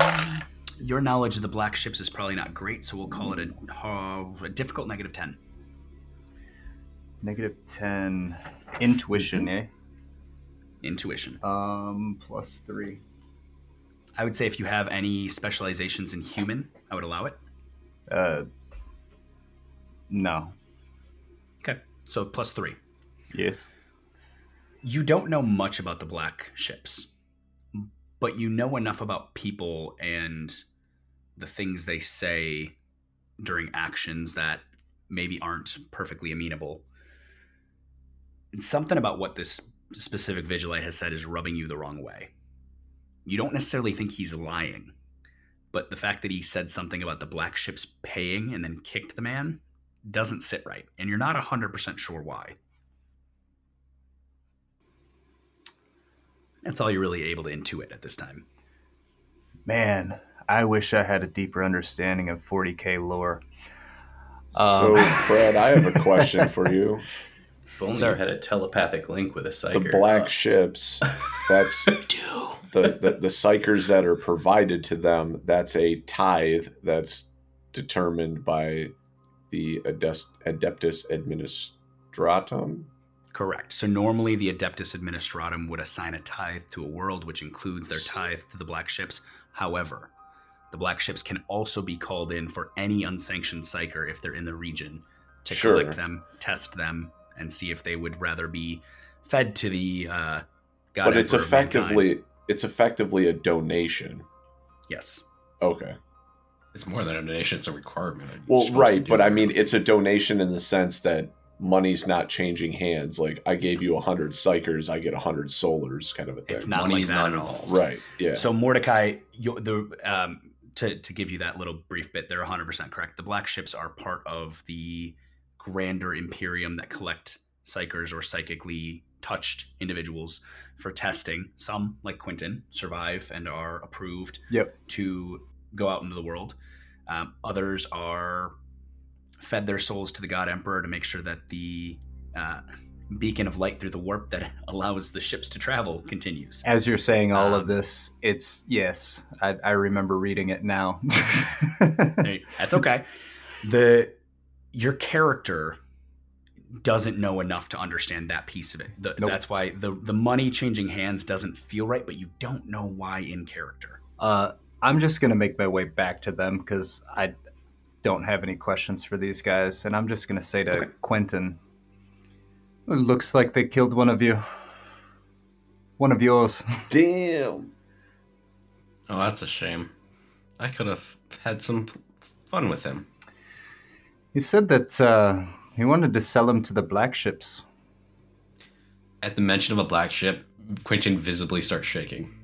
um, Your knowledge of the black ships is probably not great, so we'll call it a, uh, a difficult negative 10. Negative ten intuition, eh? Intuition. Um, plus three. I would say if you have any specializations in human, I would allow it. Uh, No. Okay, so plus three. Yes. You don't know much about the black ships, but you know enough about people and the things they say during actions that maybe aren't perfectly amenable. And something about what this specific vigilite has said is rubbing you the wrong way. You don't necessarily think he's lying, but the fact that he said something about the black ships paying and then kicked the man doesn't sit right, and you're not 100% sure why. That's all you're really able to intuit at this time. Man, I wish I had a deeper understanding of 40k lore. So, Um, Fred, I have a question for you. If only Sir. you had a telepathic link with a The black Uh, ships, that's Do. the, the the psykers that are provided to them. That's a tithe that's determined by the Adest, Adeptus Administratum. Correct. So normally the Adeptus Administratum would assign a tithe to a world, which includes their tithe to the black ships. However, the black ships can also be called in for any unsanctioned psyker if they're in the region to Sure. collect them, test them, and see if they would rather be fed to the uh, God but it's Emperor of mankind. effectively it's effectively a donation. yes. Okay. It's more than a donation; it's a requirement. You're Well, right, but I mean, it's a donation in the sense that money's not changing hands. Like I gave you a hundred psykers, I get a hundred solars, kind of a thing. It's not Money like that not at all. involved. right. Yeah. So Mordecai, you, the um, to to give you that little brief bit, they're 100 percent correct. The black ships are part of the grander imperium that collect psykers or psychically touched individuals for testing. Some, like Quinton, survive and are approved Yep. to go out into the world. Um, others are fed their souls to the God Emperor to make sure that the uh, beacon of light through the warp that allows the ships to travel continues. As you're saying all Um, of this, it's yes, I, I remember reading it now. That's okay. The your character doesn't know enough to understand that piece of it. The, Nope. That's why the the money changing hands doesn't feel right, but you don't know why in character. uh, I'm just gonna make my way back to them because I don't have any questions for these guys, and I'm just gonna say to Okay. Quinton, "It looks like they killed one of you, one of yours." Damn. Oh, that's a shame. I could have had some fun with him. He said that uh, he wanted to sell him to the black ships. At the mention of a black ship, Quinton visibly starts shaking.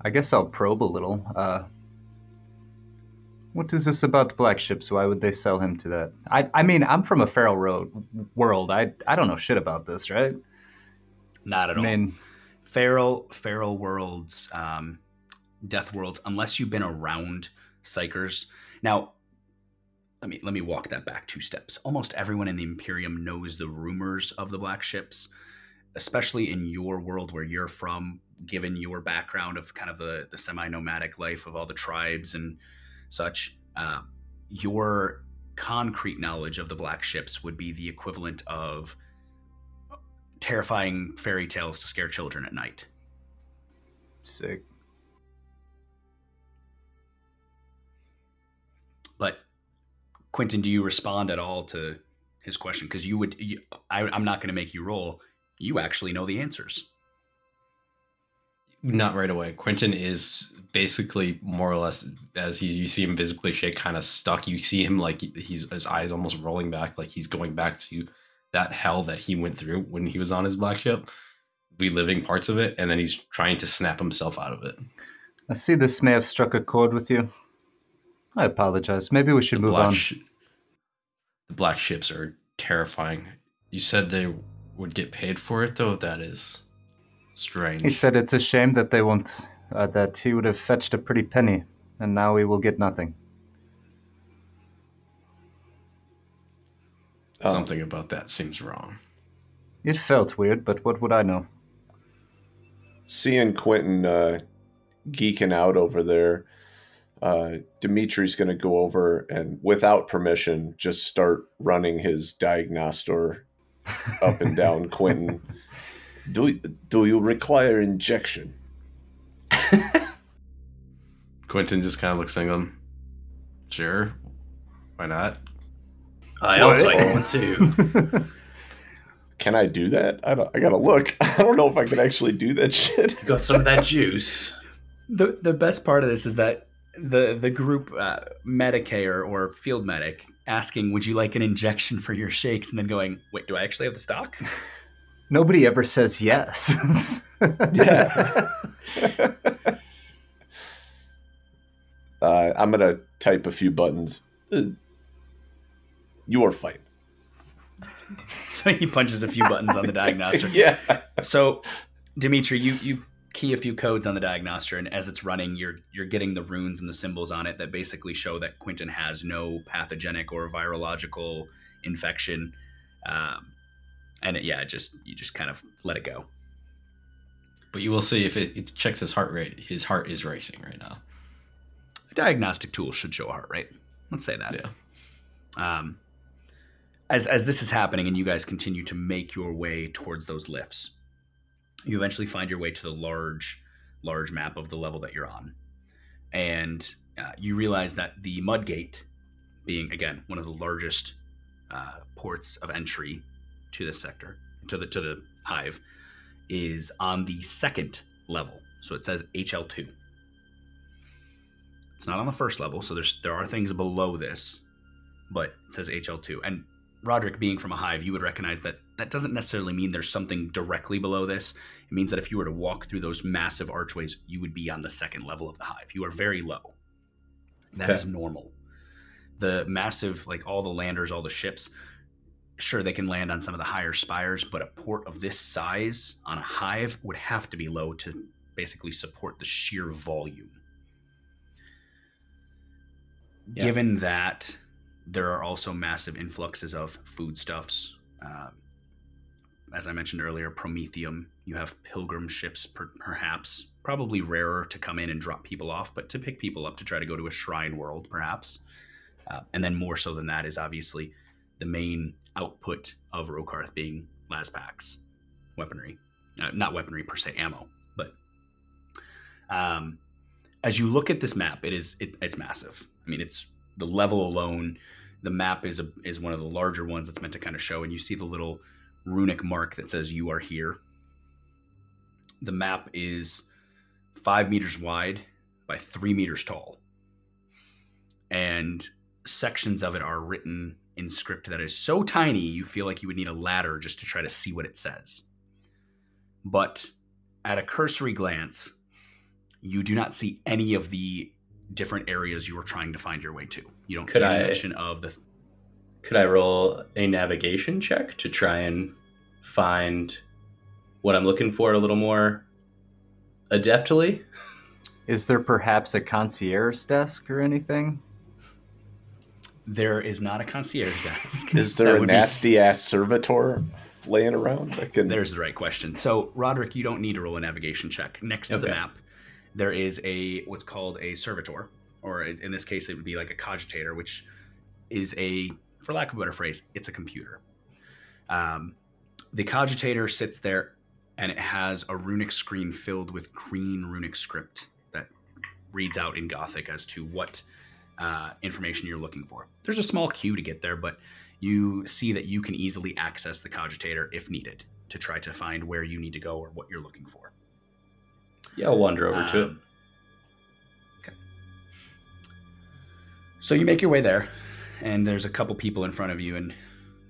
I guess I'll probe a little. Uh, what is this about black ships? Why would they sell him to that? I, I mean, I'm from a feral road world. I, I don't know shit about this, right? Not at I all. mean, feral feral worlds, um, death worlds, unless you've been around psykers. Now, let me let me walk that back two steps. Almost everyone in the Imperium knows the rumors of the black ships, especially in your world where you're from. Given your background of kind of the the semi nomadic life of all the tribes and such, uh, your concrete knowledge of the black ships would be the equivalent of terrifying fairy tales to scare children at night. sick. Quinton, do you respond at all to his question? Because you would, you, I, I'm not going to make you roll. You actually know the answers. Not right away. Quinton is basically more or less as he you see him visibly shake, kind of stuck. You see him like he's his eyes almost rolling back, like he's going back to that hell that he went through when he was on his black ship, reliving parts of it, and then he's trying to snap himself out of it. I see this may have struck a chord with you. I apologize. Maybe we should The move black on. sh- the black ships are terrifying. You said they would get paid for it, though. That is strange. He said it's a shame that they won't. Uh, that he would have fetched a pretty penny, and now we will get nothing. Um, Something about that seems wrong. It felt weird, but what would I know? seeing Quinton uh, geeking out over there, uh, Dimitri's going to go over and, without permission, just start running his diagnostor up and down Quinton. Do do you require injection? Quinton just kind of looks at him. Sure. Why not? I What? also want to. Can I do that? I don't. I gotta look. I don't know if I can actually do that shit. Got some of that juice. The the best part of this is that the the group uh, medicator or field medic asking, "Would you like an injection for your shakes?" and then going, "Wait, do I actually have the stock?" Nobody ever says yes. Yeah. uh, I'm gonna type a few buttons. Uh, Your fight. so he punches a few buttons on the diagnostic. yeah. So, Dimitri, you you key a few codes on the diagnostor, and as it's running, you're you're getting the runes and the symbols on it that basically show that Quinton has no pathogenic or virological infection. Um, and it, yeah, it just you just kind of let it go. But you will see if it, it checks his heart rate. His heart is racing right now. A diagnostic tool should show a heart rate. Let's say that. Yeah. Um, as as this is happening, and you guys continue to make your way towards those lifts, you eventually find your way to the large, large map of the level that you're on, and uh, you realize that the mud gate, being again one of the largest uh, ports of entry to this sector, to the to the hive, is on the second level. So it says HL two. It's not on the first level, so there's there are things below this, but it says HL2. And Roderick, being from a hive, you would recognize that that doesn't necessarily mean there's something directly below this. It means that if you were to walk through those massive archways, you would be on the second level of the hive. You are very low. That is Okay. normal. The massive, like all the landers, all the ships, sure they can land on some of the higher spires, but a port of this size on a hive would have to be low to basically support the sheer volume. Yeah. Given that there are also massive influxes of foodstuffs, um, as I mentioned earlier, promethium, you have pilgrim ships, per- perhaps, probably rarer to come in and drop people off, but to pick people up to try to go to a shrine world, perhaps. Uh, and then more so than that is obviously the main output of Rokarth being Lazpax weaponry. Uh, not weaponry per se, ammo, but um, as you look at this map, it is it, it's massive. I mean, it's the level alone. The map is a, is one of the larger ones that's meant to kind of show, and you see the little runic mark that says "You are here." The map is five meters wide by three meters tall, and sections of it are written in script that is so tiny you feel like you would need a ladder just to try to see what it says. But at a cursory glance, you do not see any of the different areas you are trying to find your way to. You don't Could see any I- mention of the. Could I roll a navigation check to try and find what I'm looking for a little more adeptly? Is there perhaps a concierge desk or anything? There is not a concierge desk. Is That there a would be- nasty ass servitor laying around that can? There's the right question. So, Roderick, you don't need to roll a navigation check. Next to the map, there is a what's called a servitor, or in this case, it would be like a cogitator, which is a, for lack of a better phrase, it's a computer. Um, the cogitator sits there, and it has a runic screen filled with green runic script that reads out in Gothic as to what uh, information you're looking for. There's a small queue to get there, but you see that you can easily access the cogitator if needed to try to find where you need to go or what you're looking for. Yeah, I'll wander over to it. So you make your way there, and there's a couple people in front of you, and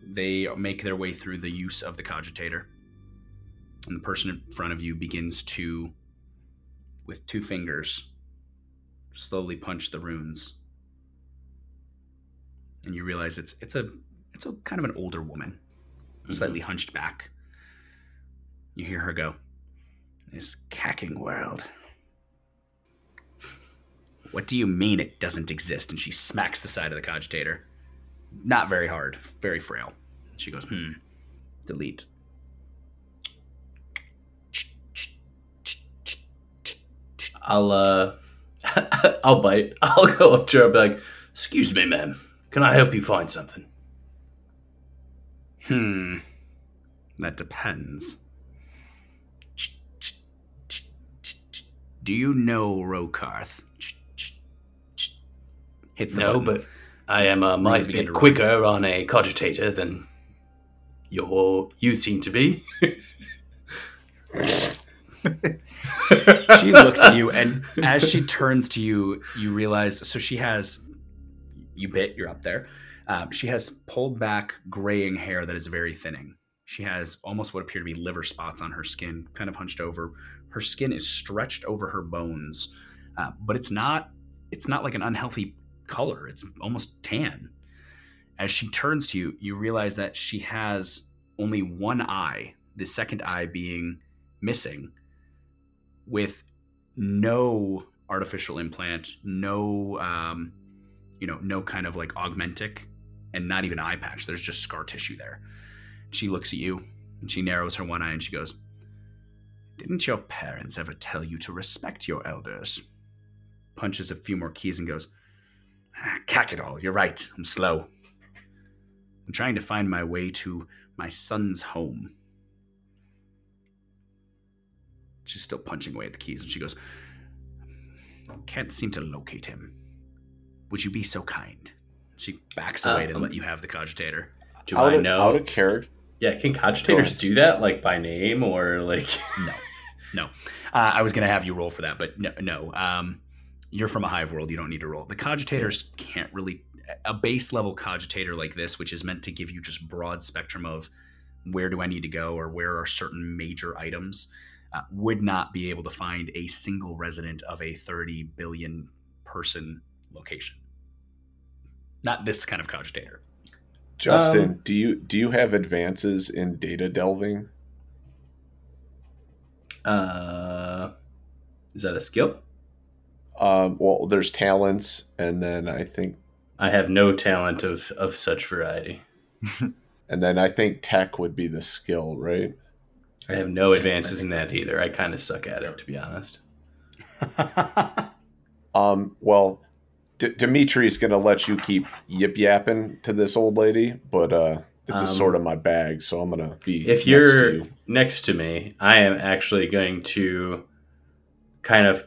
they make their way through the use of the cogitator. And the person in front of you begins to, with two fingers, slowly punch the runes. And you realize it's it's a it's a kind of an older woman, mm-hmm. slightly hunched back. You hear her go, "This cacking world." What do you mean it doesn't exist? And she smacks the side of the cogitator. Not very hard, very frail. She goes, hmm, delete. I'll uh I'll bite. I'll go up to her and be like, excuse me, ma'am. Can I help you find something? Hmm, that depends. Do you know Rokarth? Hits the No, button. but I am a Rings might begin to run. quicker on a cogitator than your you seem to be. she looks at you, and as she turns to you, you realize. So she has you bit. You're up there. Um, she has pulled back, graying hair that is very thinning. She has almost what appear to be liver spots on her skin, kind of hunched over. Her skin is stretched over her bones, uh, but it's not. It's not like an unhealthy color. It's almost tan. As she turns to you, you realize that she has only one eye. The second eye being missing with no artificial implant, no, um, you know, no kind of like augmetic, and not even eye patch. There's just scar tissue there. She looks at you and she narrows her one eye and she goes, "Didn't your parents ever tell you to respect your elders?" Punches a few more keys and goes, ah, "Cack it all. You're right. I'm slow. I'm trying to find my way to my son's home." She's still punching away at the keys, and she goes, Can't seem to locate him. Would you be so kind? She backs away to Um, let you have the cogitator. Do out I of, know? out of character? yeah, can Go cogitators do that like by name or like? No, no. Uh, I was going to have you roll for that, but no. no. Um, you're from a hive world. You don't need to roll. The cogitators can't really. A base level cogitator like this, which is meant to give you just broad spectrum of where do I need to go or where are certain major items, uh, would not be able to find a single resident of a 30 billion person location. Not this kind of cogitator. Justin, Um, do you do you have advances in data delving? Uh, is that a skill? Um, well, there's talents, and then I think, I have no talent of of such variety. and then I think tech would be the skill, right? I have no advances in that either. I kind of suck at it, to be honest. Um, well, D- Dimitri's gonna let you keep yip yapping to this old lady, but uh, this is Um, sort of my bag, so I'm gonna be. If next you're you. next to me, I am actually going to kind of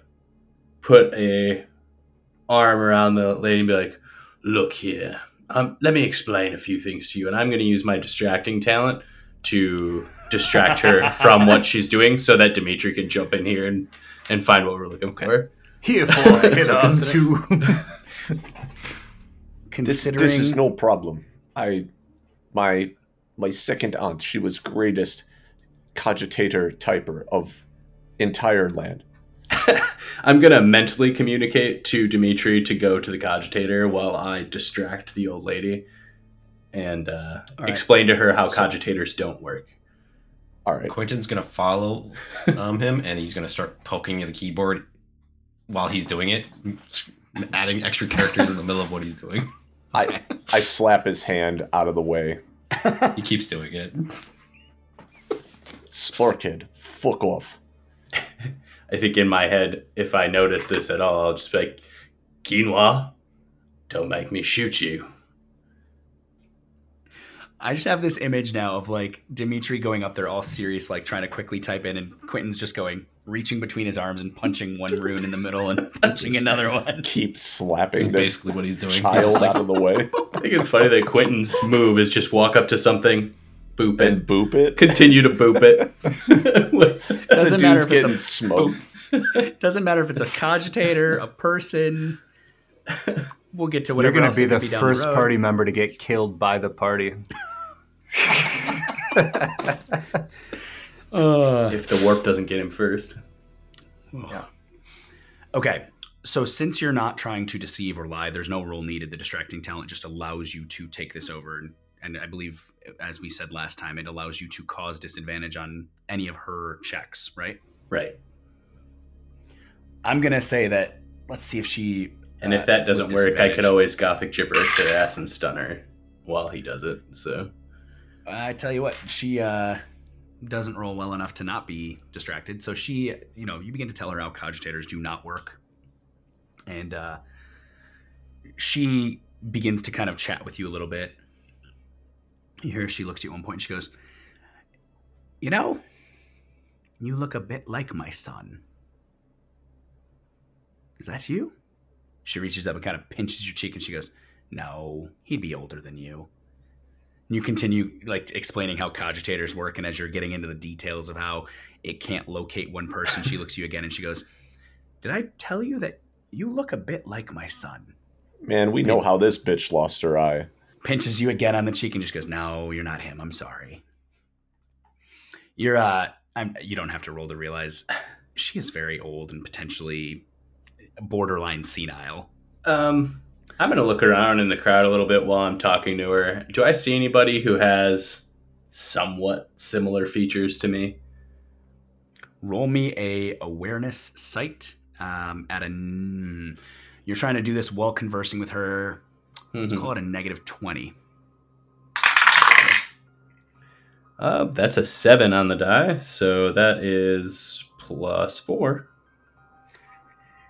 put a arm around the lady and be like, "Look here, um, let me explain a few things to you." And I'm going to use my distracting talent to distract her from what she's doing, so that Dimitri can jump in here and and find what we're looking Okay. for. Here for So hit on consider- to. this, this is no problem. I, my, my second aunt, she was greatest cogitator typer of entire land. I'm gonna mentally communicate to Dimitri to go to the cogitator while I distract the old lady and uh, All right. explain to her how So- cogitators don't work. All right. Quinton's gonna follow um, him, and he's gonna start poking at the keyboard while he's doing it, adding extra characters in the middle of what he's doing. I I slap his hand out of the way. He keeps doing it. Splorkid, fuck off. I think in my head, if I notice this at all, I'll just be like, Quinoa, don't make me shoot you. I just have this image now of like Dimitri going up there all serious, like trying to quickly type in, and Quinton's just going, reaching between his arms and punching one rune in the middle and punching another one. Keep That's slapping this basically what he's doing. He's child just like, out of the way I think it's funny that Quinton's move is just walk up to something, boop and it, boop it. continue to boop it. Like, Doesn't the matter if it's getting a smoked. doesn't matter if it's a cogitator, a person. We'll get to whatever. You're going to be the down first road. party member to get killed by the party. Uh, if the warp doesn't get him first. Yeah. Okay. So since you're not trying to deceive or lie, there's no rule needed. The distracting talent just allows you to take this over, and, and I believe, as we said last time, it allows you to cause disadvantage on any of her checks. Right. Right. I'm gonna say that. Let's see if she. And uh, if that doesn't work, I could always gothic gibberish her ass and stun her while he does it. So I tell you what, she uh, doesn't roll well enough to not be distracted. So she, you know, you begin to tell her how cogitators do not work, and uh, she begins to kind of chat with you a little bit. You hear she looks at you at one point and she goes, "You know, you look a bit like my son. Is that you?" She reaches up and kind of pinches your cheek and she goes, No, he'd be older than you. And you continue like explaining how cogitators work, and as you're getting into the details of how it can't locate one person, she looks at you again and she goes, Did I tell you that you look a bit like my son? Man, we know how this bitch lost her eye. Pinches you again on the cheek and just goes, No, you're not him. I'm sorry. You're uh I'm you don't have to roll to realize she is very old and potentially borderline senile. Um, I'm gonna look around in the crowd a little bit while I'm talking to her. Do I see anybody who has somewhat similar features to me? Roll me a awareness sight um, at a. You're trying to do this while conversing with her. Let's Mhm. call it a negative twenty. Uh, that's a seven on the die, so that is plus four.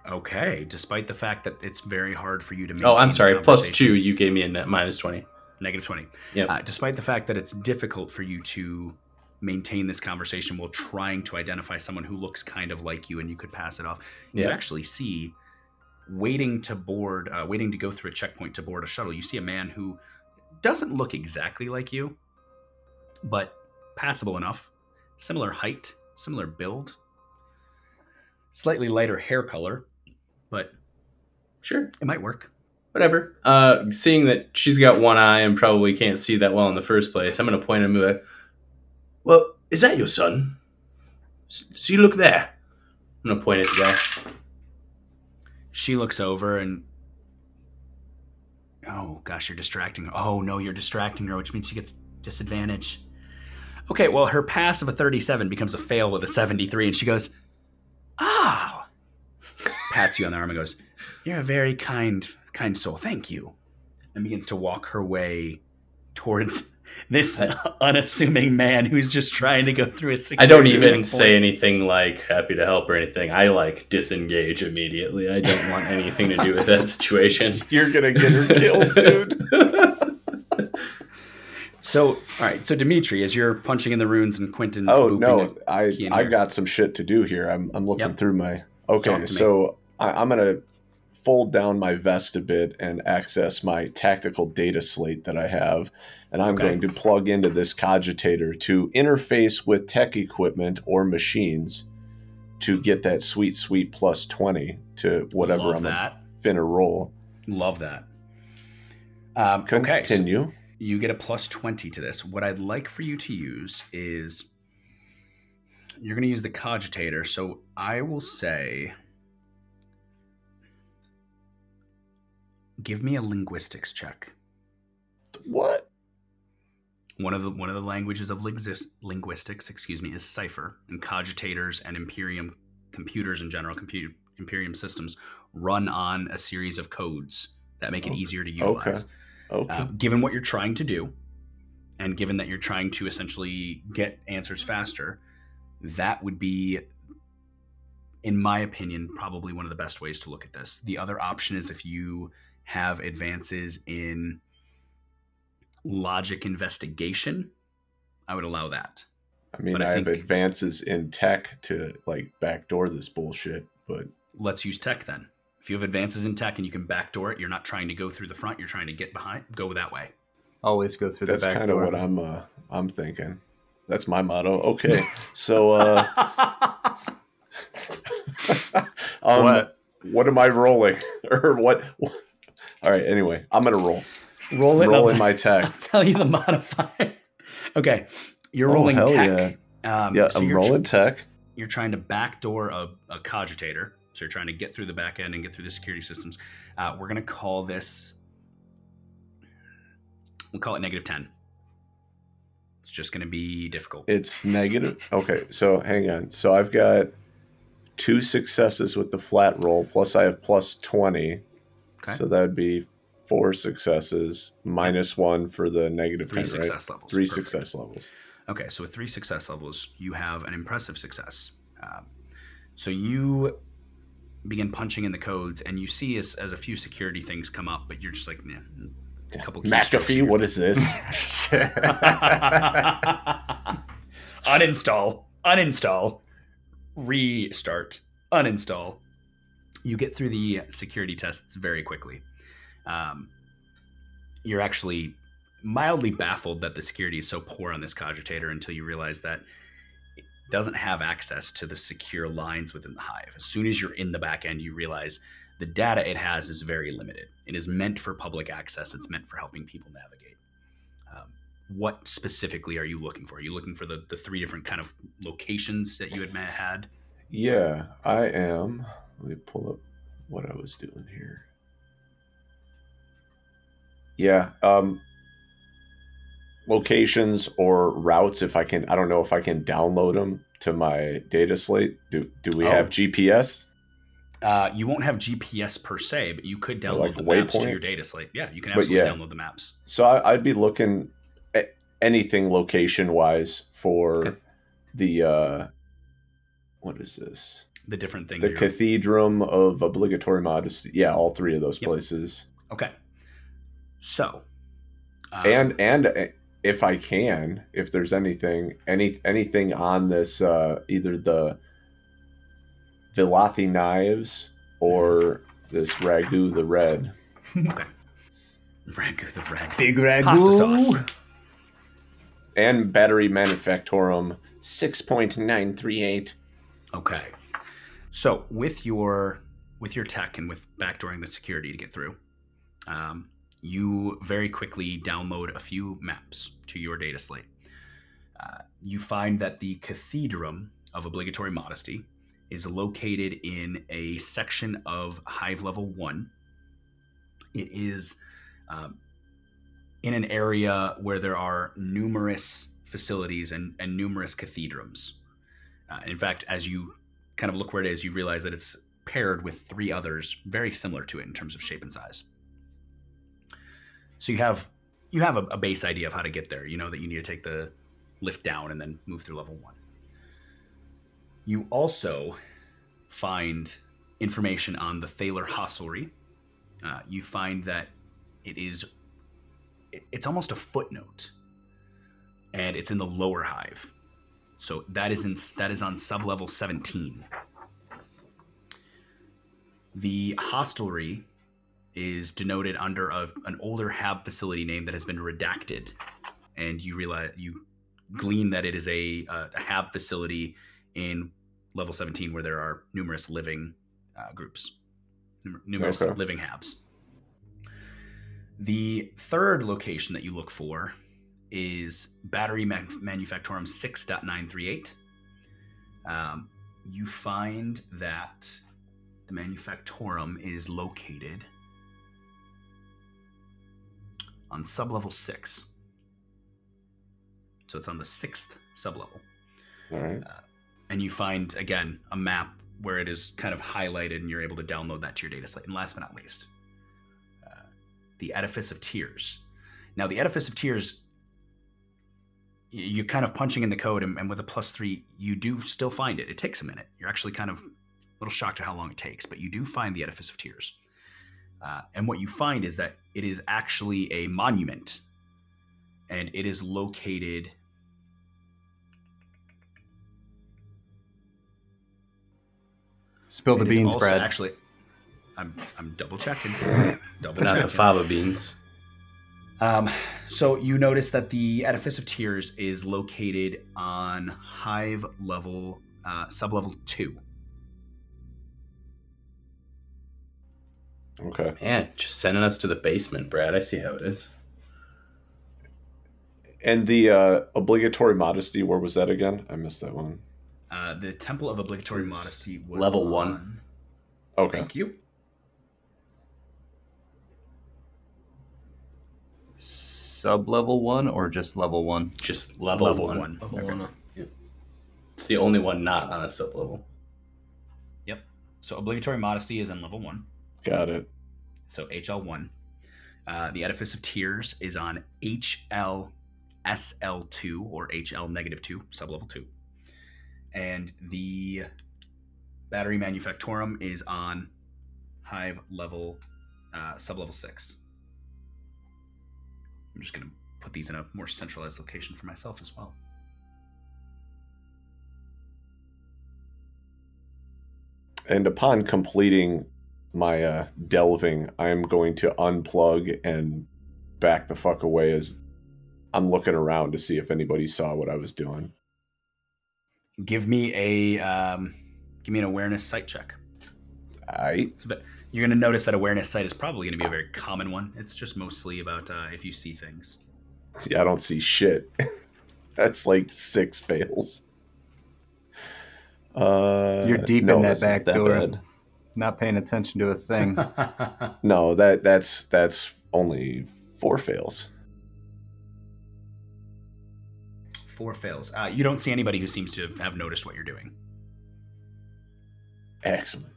Okay, despite the fact that it's very hard for you to. Oh, I'm sorry, plus two. You gave me a net minus twenty. negative 20 Yep. uh, despite the fact that it's difficult for you to maintain this conversation while trying to identify someone who looks kind of like you and you could pass it off you Yeah. actually see waiting to board uh, waiting to go through a checkpoint to board a shuttle you see a man who doesn't look exactly like you but passable enough similar height similar build slightly lighter hair color but Sure. it might work whatever. Uh, seeing that she's got one eye and probably can't see that well in the first place, I'm going to point at him and be like, Well, is that your son? See, look there. I'm going to point at the guy. She looks over and oh gosh you're distracting her. Oh no you're distracting her which means she gets disadvantage. Okay well her pass of a 37 becomes a fail with a 73 and she goes oh pats you on the arm and goes you're a very kind kind soul. Thank you. And begins to walk her way towards this unassuming man who's just trying to go through a I don't even checkpoint. say anything like happy to help or anything. I like disengage immediately. I don't want anything to do with that situation. You're gonna get her killed, dude. So, all right. So, Dimitri, as you're punching in the runes and Quinton's Oh booping no, I I here. got some shit to do here. I'm I'm looking Yep. through my. Okay, so I, I'm gonna fold down my vest a bit and access my tactical data slate that I have, and I'm Okay. going to plug into this cogitator to interface with tech equipment or machines to get that sweet sweet plus twenty to whatever Love I'm that. finna roll. Love that. Um, okay, so Continue. you get a plus 20 to this. What I'd like for you to use is you're going to use the cogitator. So I will say, give me a linguistics check. what? One of the one of the languages of linguistics, excuse me, is cipher, and cogitators and Imperium computers in general, compute Imperium systems run on a series of codes that make it Okay. easier to utilize. Okay. Uh, given what you're trying to do, and given that you're trying to essentially get answers faster, that would be, in my opinion, probably one of the best ways to look at this. The other option is if you have advances in logic investigation, I would allow that. I mean, But I I, have think- advances in tech to like backdoor this bullshit, but Let's use tech then. If you have advances in tech and you can backdoor it, you're not trying to go through the front, you're trying to get behind, go that way. Always go through that's the back kind of what I'm uh, I'm thinking. That's my motto. Okay, so uh, um, What? what am I rolling or what? what- All right. Anyway, I'm gonna roll. Roll it. and Roll in my tech. I'll tell you the modifier. okay, you're Oh, rolling tech. Um, Yeah, so I'm you're tr- rolling tech. you're trying to backdoor a, a cogitator. So you're trying to get through the back end and get through the security systems. Uh, we're gonna call this. We'll call it negative ten. It's just gonna be difficult. It's negative. Okay, so hang on. So I've got two successes with the flat roll, plus I have plus twenty. Okay. So that would be four successes minus one for the negative Three 10, right? success levels. Three Perfect. success levels. Okay, so with three success levels, you have an impressive success. Um, so you begin punching in the codes, and you see as, as a few security things come up, but you're just like, nah, a couple keystrokes McAfee, here. what is this? uninstall, uninstall, restart, uninstall. you get through the security tests very quickly. Um, you're actually mildly baffled that the security is so poor on this cogitator until you realize that it doesn't have access to the secure lines within the hive. As soon as you're in the back end, you realize the data it has is very limited. It is meant for public access. It's meant for helping people navigate. Um, what specifically are you looking for? Are you looking for the, the three different kind of locations that you had had? Yeah, I am. Let me pull up what I was doing here. Yeah, um, locations or routes if I can. I don't know if I can download them to my data slate. Do do we Oh. have GPS? Uh, you won't have GPS per se, but you could download like the maps to your data slate. Yeah, you can absolutely yeah. download the maps. So I, I'd be looking at anything location wise for Okay. the uh, what is this? The different things. The Cathedrum of Obligatory Modesty. Yeah, all three of those Yep. places. Okay. So. um, and and uh, if I can, if there's anything, any anything on this, uh, either the Vilathi knives or this ragu the red. okay. Ragu the red. Big ragu. Pasta sauce. and battery manufactorum 6.938 Okay. So with your with your tech and with backdooring the security to get through, um, you very quickly download a few maps to your data slate. Uh, you find that the Cathedrum of Obligatory Modesty is located in a section of Hive Level 1. It is um, in an area where there are numerous facilities and, and numerous cathedrams. Uh, in fact, as you kind of look where it is, you realize that it's paired with three others very similar to it in terms of shape and size. So you have you have a, a base idea of how to get there. You know that you need to take the lift down and then move through level one. You also find information on the Thaler hostelry. Uh, you find that it is it- it's almost a footnote, and it's in the lower hive. So that is in that is on sublevel 17. The hostelry is denoted under a, an older hab facility name that has been redacted, and you realize you glean that it is a, a, a hab facility in level 17 where there are numerous living uh, groups, Numer- numerous Okay. living habs. The third location that you look for is Battery Man- Manufactorum 6.938. Um, you find that the Manufactorum is located on sublevel 6. So it's on the sixth sublevel. all right And you find, again, a map where it is kind of highlighted and you're able to download that to your data slate. And last but not least, uh, the Edifice of Tears. Now, the Edifice of Tears, you're kind of punching in the code, and, and with a plus three, you do still find it. It takes a minute. You're actually kind of a little shocked at how long it takes, but you do find the Edifice of Tears. Uh, and what you find is that it is actually a monument, and it is located. Spill the beans, Brad. Actually, I'm I'm double checking. double not the fava beans. Um, so you notice that the Edifice of Tears is located on Hive level, uh, sublevel two. Okay Man, just sending us to the basement, Brad. I see how it is. and the uh, obligatory modesty where was that again i missed that one Uh, the Temple of Obligatory It's Modesty was level one. on- okay Thank you. Sub level one or just level one? Just level, Level one. one. Level one. It's the only one not on a sub level. Yep. So Obligatory Modesty is in level one. Got it So HL one. Uh, the Edifice of Tears is on HL SL two or HL negative two, sublevel two, and the Battery Manufactorum is on Hive level uh, sublevel six. I'm just gonna put these in a more centralized location for myself as well. And upon completing my uh, delving, I am going to unplug and back the fuck away as I'm looking around to see if anybody saw what I was doing. Give me a um, give me an awareness sight check. I You're going to notice that awareness sight is probably going to be a very common one. It's just mostly about uh, if you see things. see, I don't see shit. That's like six fails. Uh, You're deep no, in that back that door, bad. Not paying attention to a thing. No, that that's that's only four fails. Four fails. Uh, you don't see anybody who seems to have noticed what you're doing. Excellent.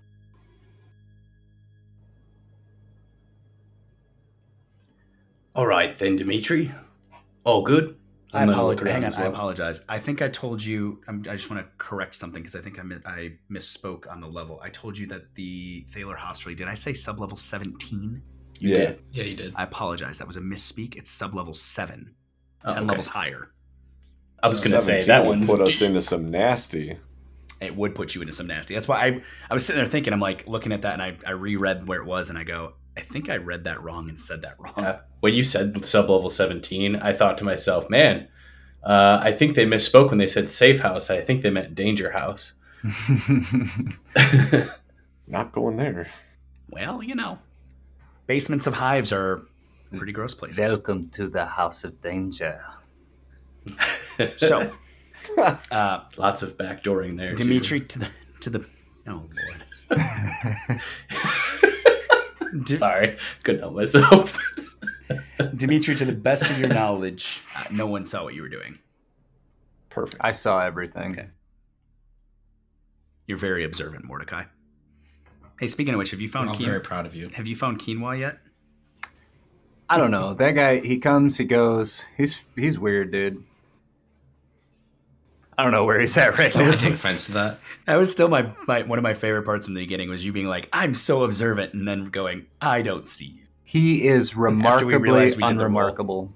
All right then, Dimitri. All good. I apologize. Hang on, as I apologize. I think I told you. I'm, I just want to correct something because I think I, mi- I misspoke on the level. I told you that the Thaler Hostelry. Did I say sublevel 17? You yeah. did. Yeah, you did. I apologize. That was a misspeak. It's sublevel seven. Oh, Ten okay. levels higher. I was gonna say that would put us into some nasty. It would put you into some nasty. That's why I I was sitting there thinking. I'm like looking at that, and I I reread where it was, and I go, I think I read that wrong and said that wrong. Uh, when you said sub level 17, I thought to myself, man, uh, I think they misspoke when they said safe house. I think they meant danger house. Not going there. Well, you know, basements of hives are pretty gross places. Welcome to the House of Danger. So, uh, Lots of backdooring there. too. Dimitri to the to the oh lord. Di- Sorry, couldn't help myself. Dimitri, to the best of your knowledge, uh, no one saw what you were doing. Perfect. I saw everything. Okay. You're very observant, Mordecai. Hey, speaking of which, have you found I'm quinoa? very proud of you. Have you found quinoa yet? I don't know. That guy, he comes, he goes. He's he's weird, dude. I don't know where he's at right now. gonna take offense to that. That was still my, my one of my favorite parts in the beginning was you being like, "I'm so observant," and then going, "I don't see." He is After we remarkably we did the roll. unremarkable.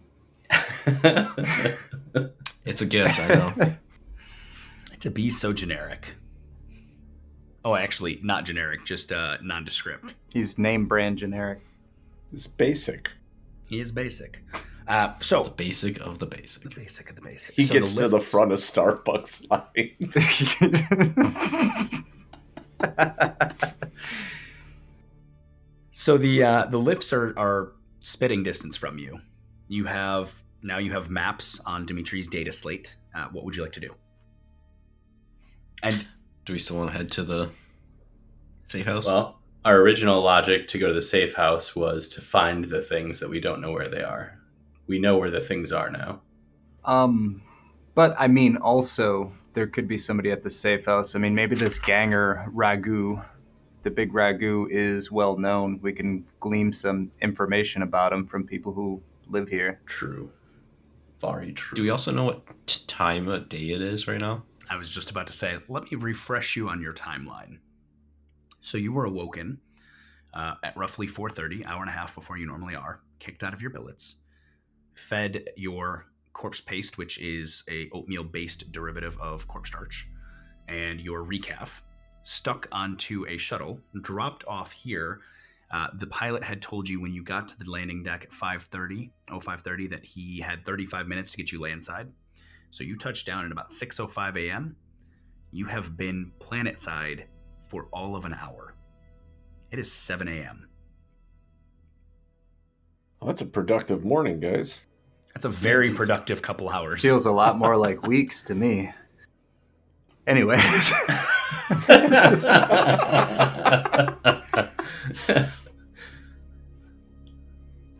It's a gift, I know. To be so generic. Oh, actually, not generic, just uh, nondescript. He's name brand generic. He's basic. He is basic. Uh, so the basic of the basic. the basic. basic of the basic. He So gets to the front of Starbucks line. So the uh, the lifts are, are spitting distance from you. You have now you have maps on Dimitri's data slate. Uh, what would you like to do? And Do we still want to head to the safe house? well, our original logic to go to the safe house was to find the things that we don't know where they are. We know where the things are now. Um, but I mean, also there could be somebody at the safe house. I mean, maybe this ganger Ragu, the big Ragu, is well known. We can glean some information about him from people who live here. True. Very true. Do we also know what t- time of day it is right now? I was just about to say, let me refresh you on your timeline. So you were awoken uh, at roughly 4:30, hour and a half before you normally are, kicked out of your billets, fed your corpse paste, which is a oatmeal-based derivative of corpse starch, and your recaf, stuck onto a shuttle, dropped off here. Uh, the pilot had told you when you got to the landing deck at 5:30, oh 5:30, that he had 35 minutes to get you landside. So you touched down at about 6:05 a.m. You have been planet side for all of an hour. It is 7 a.m. Well, that's a productive morning, guys. That's a very productive couple hours. Feels a lot more like weeks to me. Anyways,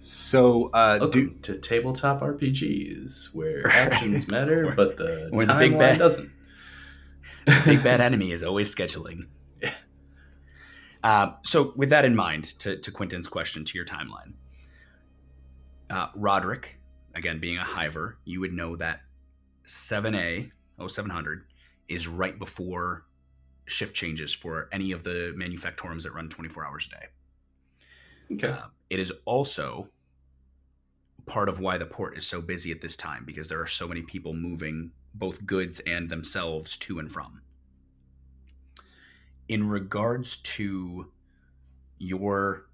so uh, Welcome do to tabletop RPGs, where actions matter, but the Where the big timeline bad- doesn't. Big bad enemy is always scheduling. Uh, so, with that in mind, to, to Quinton's question to your timeline, uh, Roderick, again being a hiver, you would know that 7A, 0700, is right before shift changes for any of the manufactorums that run 24 hours a day. Okay. Uh, it is also part of why the port is so busy at this time because there are so many people moving both goods and themselves to and from. in regards to your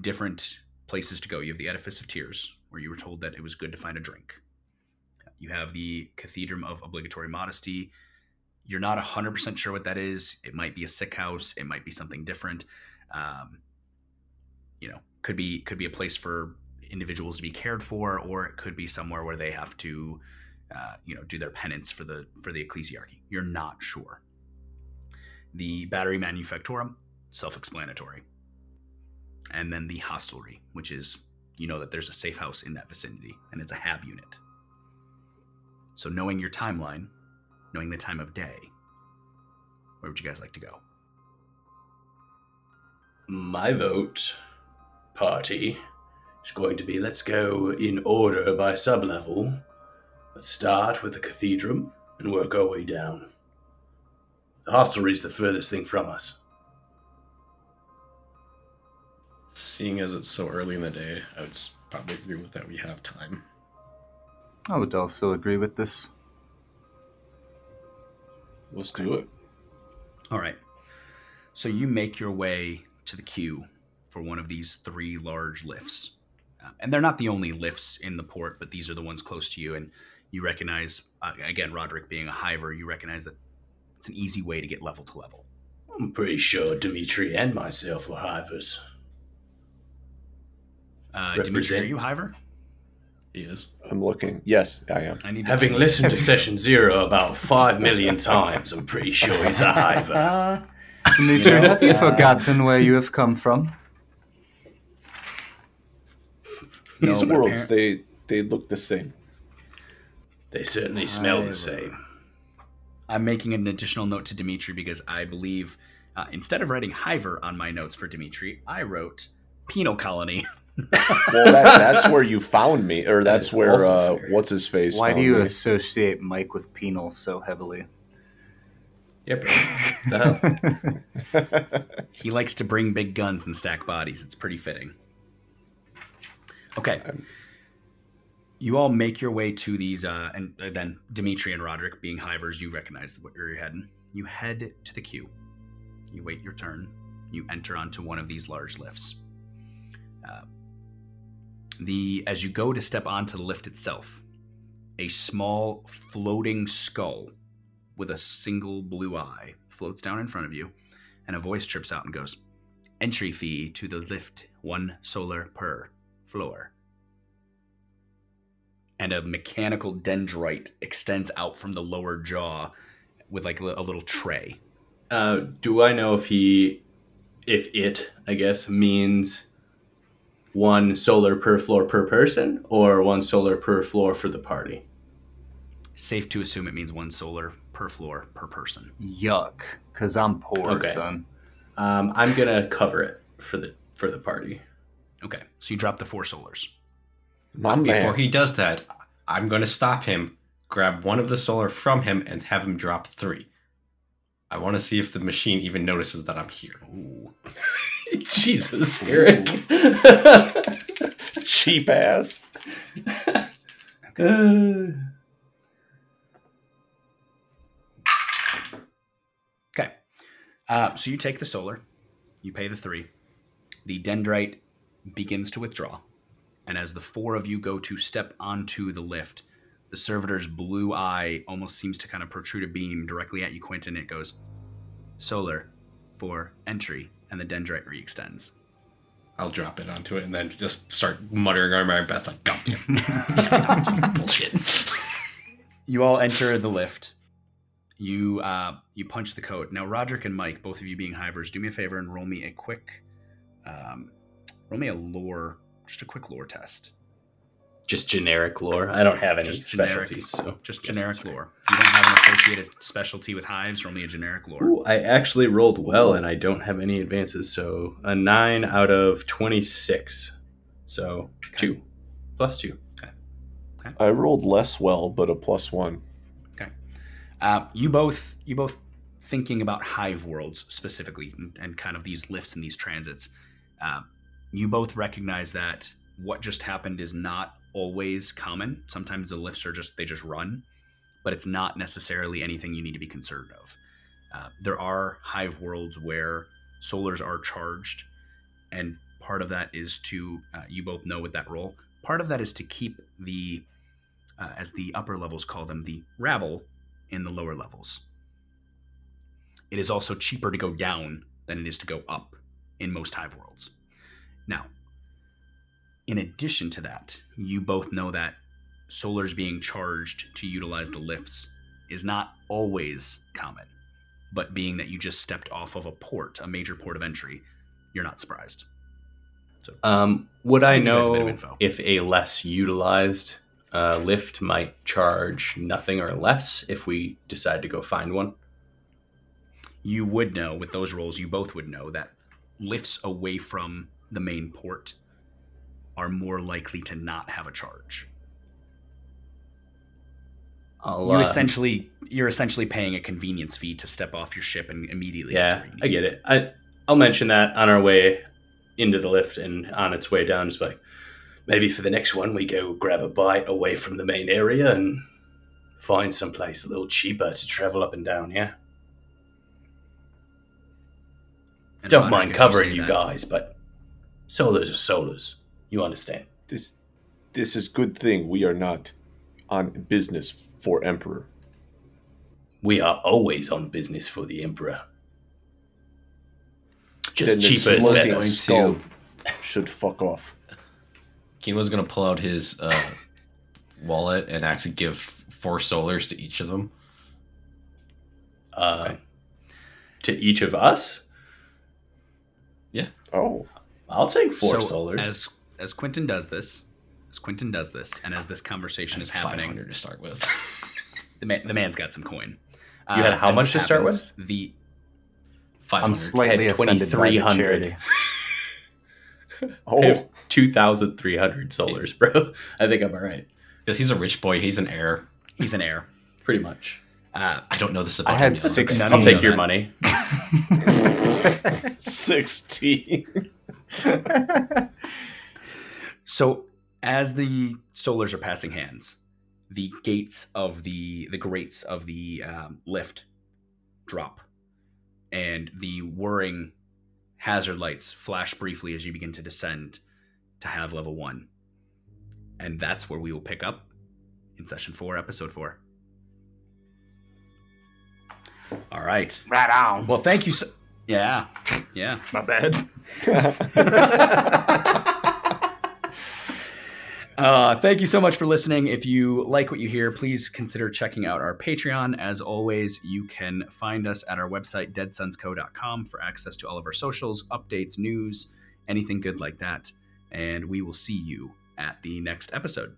different places to go, you have the Edifice of Tears, where you were told that it was good to find a drink. You have the Cathedrum of Obligatory Modesty. You're not 100% sure what that is. It might be a sick house, it might be something different. Um, you know, could be could be a place for individuals to be cared for, or it could be somewhere where they have to, uh, you know, do their penance for the for the ecclesiarchy. You're not sure. The Battery Manufactorum, self-explanatory, and then the hostelry, which is you know that there's a safe house in that vicinity, and it's a hab unit. So knowing your timeline, knowing the time of day, where would you guys like to go? My vote, party, is going to be let's go in order by sublevel. Let's start with the cathedral and work our way down. The hostelry is the furthest thing from us. Seeing as it's so early in the day, I would probably agree with that. We have time. I would also agree with this. Let's do it. All right. So you make your way to the queue for one of these three large lifts. Uh, and they're not the only lifts in the port, but these are the ones close to you. And you recognize, uh, again, Roderick being a hiver, you recognize that it's an easy way to get level to level. I'm pretty sure Dimitri and myself were hivers. Uh, Dimitri, are you hiver? He is. I'm looking. Yes, I am. I need to Having listened to session zero about five million times, I'm pretty sure he's a hiver. Dimitri, You know, have you forgotten where you have come from? These but worlds, they they look the same. They certainly smell Hiver. the same. I'm making an additional note to Dimitri because I believe uh, instead of writing hiver on my notes for Dimitri, I wrote penal colony. Well, that, that's where you found me, or that's is where uh, what's his face? Why do you me. associate Mike with penal so heavily? Yep. He likes to bring big guns and stack bodies. It's pretty fitting. Okay. I'm- You all make your way to these, uh, and uh, then Dimitri and Roderick, being hivers, you recognize where you're heading. You head to the queue. You wait your turn. You enter onto one of these large lifts. Uh, the as you go to step onto the lift itself, a small floating skull with a single blue eye floats down in front of you, and a voice trips out and goes, "Entry fee to the lift one solar per floor." And a mechanical dendrite extends out from the lower jaw with like a little tray. Uh, do I know if he, if it, I guess, means one solar per floor per person or one solar per floor for the party? Safe to assume it means one solar per floor per person. Yuck, because I'm poor, Okay. son. Um, I'm gonna cover it for the for the party. Okay, so you drop the four solars. My Before man. he does that, I'm going to stop him, grab one of the solar from him, and have him drop three. I want to see if the machine even notices that I'm here. Jesus, Eric. cheap ass. Okay. Uh, so you take the solar, you pay the three. The dendrite begins to withdraw. And as the four of you go to step onto the lift, the servitor's blue eye almost seems to kind of protrude a beam directly at you, Quinton. It goes, Solar for entry, and the dendrite re extends. I'll drop it onto it and then just start muttering under my breath like, God damn. Bullshit. You all enter the lift. You uh, you punch the code. Now, Roderick and Mike, both of you being hivers, do me a favor and roll me a quick, um, roll me a lore, just a quick lore test. Just generic lore. I don't have any Just generic. specialties. So Just generic right. lore. If you don't have an associated specialty with hives, roll me a generic lore. Ooh, I actually rolled well, and I don't have any advances. So a nine out of twenty-six. So two plus two. Okay. I rolled less well, but a plus one. Uh, you both you both thinking about hive worlds specifically and, and kind of these lifts and these transits. Uh, you both recognize that what just happened is not always common. Sometimes the lifts are just they just run, but it's not necessarily anything you need to be concerned of. Uh, there are hive worlds where solars are charged, and part of that is to uh, you both know with that role. Part of that is to keep the, uh, as the upper levels call them, the rabble in the lower levels. It is also cheaper to go down than it is to go up in most hive worlds. Now, in addition to that, you both know that solars being charged to utilize the lifts is not always common. But being that you just stepped off of a port, a major port of entry, you're not surprised. So, um, would I know info. if a less utilized uh, lift might charge nothing or less if we decide to go find one? You would know with those rolls. You both would know that lifts away from the main port are more likely to not have a charge. I'll, you uh, essentially you're essentially paying a convenience fee to step off your ship and immediately. Yeah, I get it. I I'll mention that on our way into the lift and on its way down. Just like maybe for the next one, we go grab a bite away from the main area and find some place a little cheaper to travel up and down. Yeah. And Don't mind covering you that. guys, but solars are solars. You understand? This this is good thing we are not on business for Emperor. We are always on business for the Emperor. Just Then the cheaper is floating better. skull should fuck off. Keenwa's gonna pull out his uh, wallet and actually give four solars to each of them. Uh, To each of us, Yeah. Oh, I'll take four so solars. As as Quinton does this, as Quinton does this, and as this conversation is happening, hundred to start with. the man the man's got some coin. Uh, You had how as much this to start happens, The 500. I'm slightly offended by the 2300. charity. oh, 2,300 solars, bro. I think I'm all right. Because he's a rich boy. He's an heir. he's an heir. Pretty much. Uh, I don't know this about I had him yet. six- None I'll take your that. money. 16. So as the solars are passing hands, the gates of the the grates of the um, lift drop, and the whirring hazard lights flash briefly as you begin to descend to hive level one, and that's where we will pick up in session four, episode four. All right. Right on. Well, thank you. So- yeah, yeah. My bad. Uh, thank you so much for listening. If you like what you hear, please consider checking out our Patreon. As always, you can find us at our website, deadsunsco.com, for access to all of our socials, updates, news, anything good like that. And we will see you at the next episode.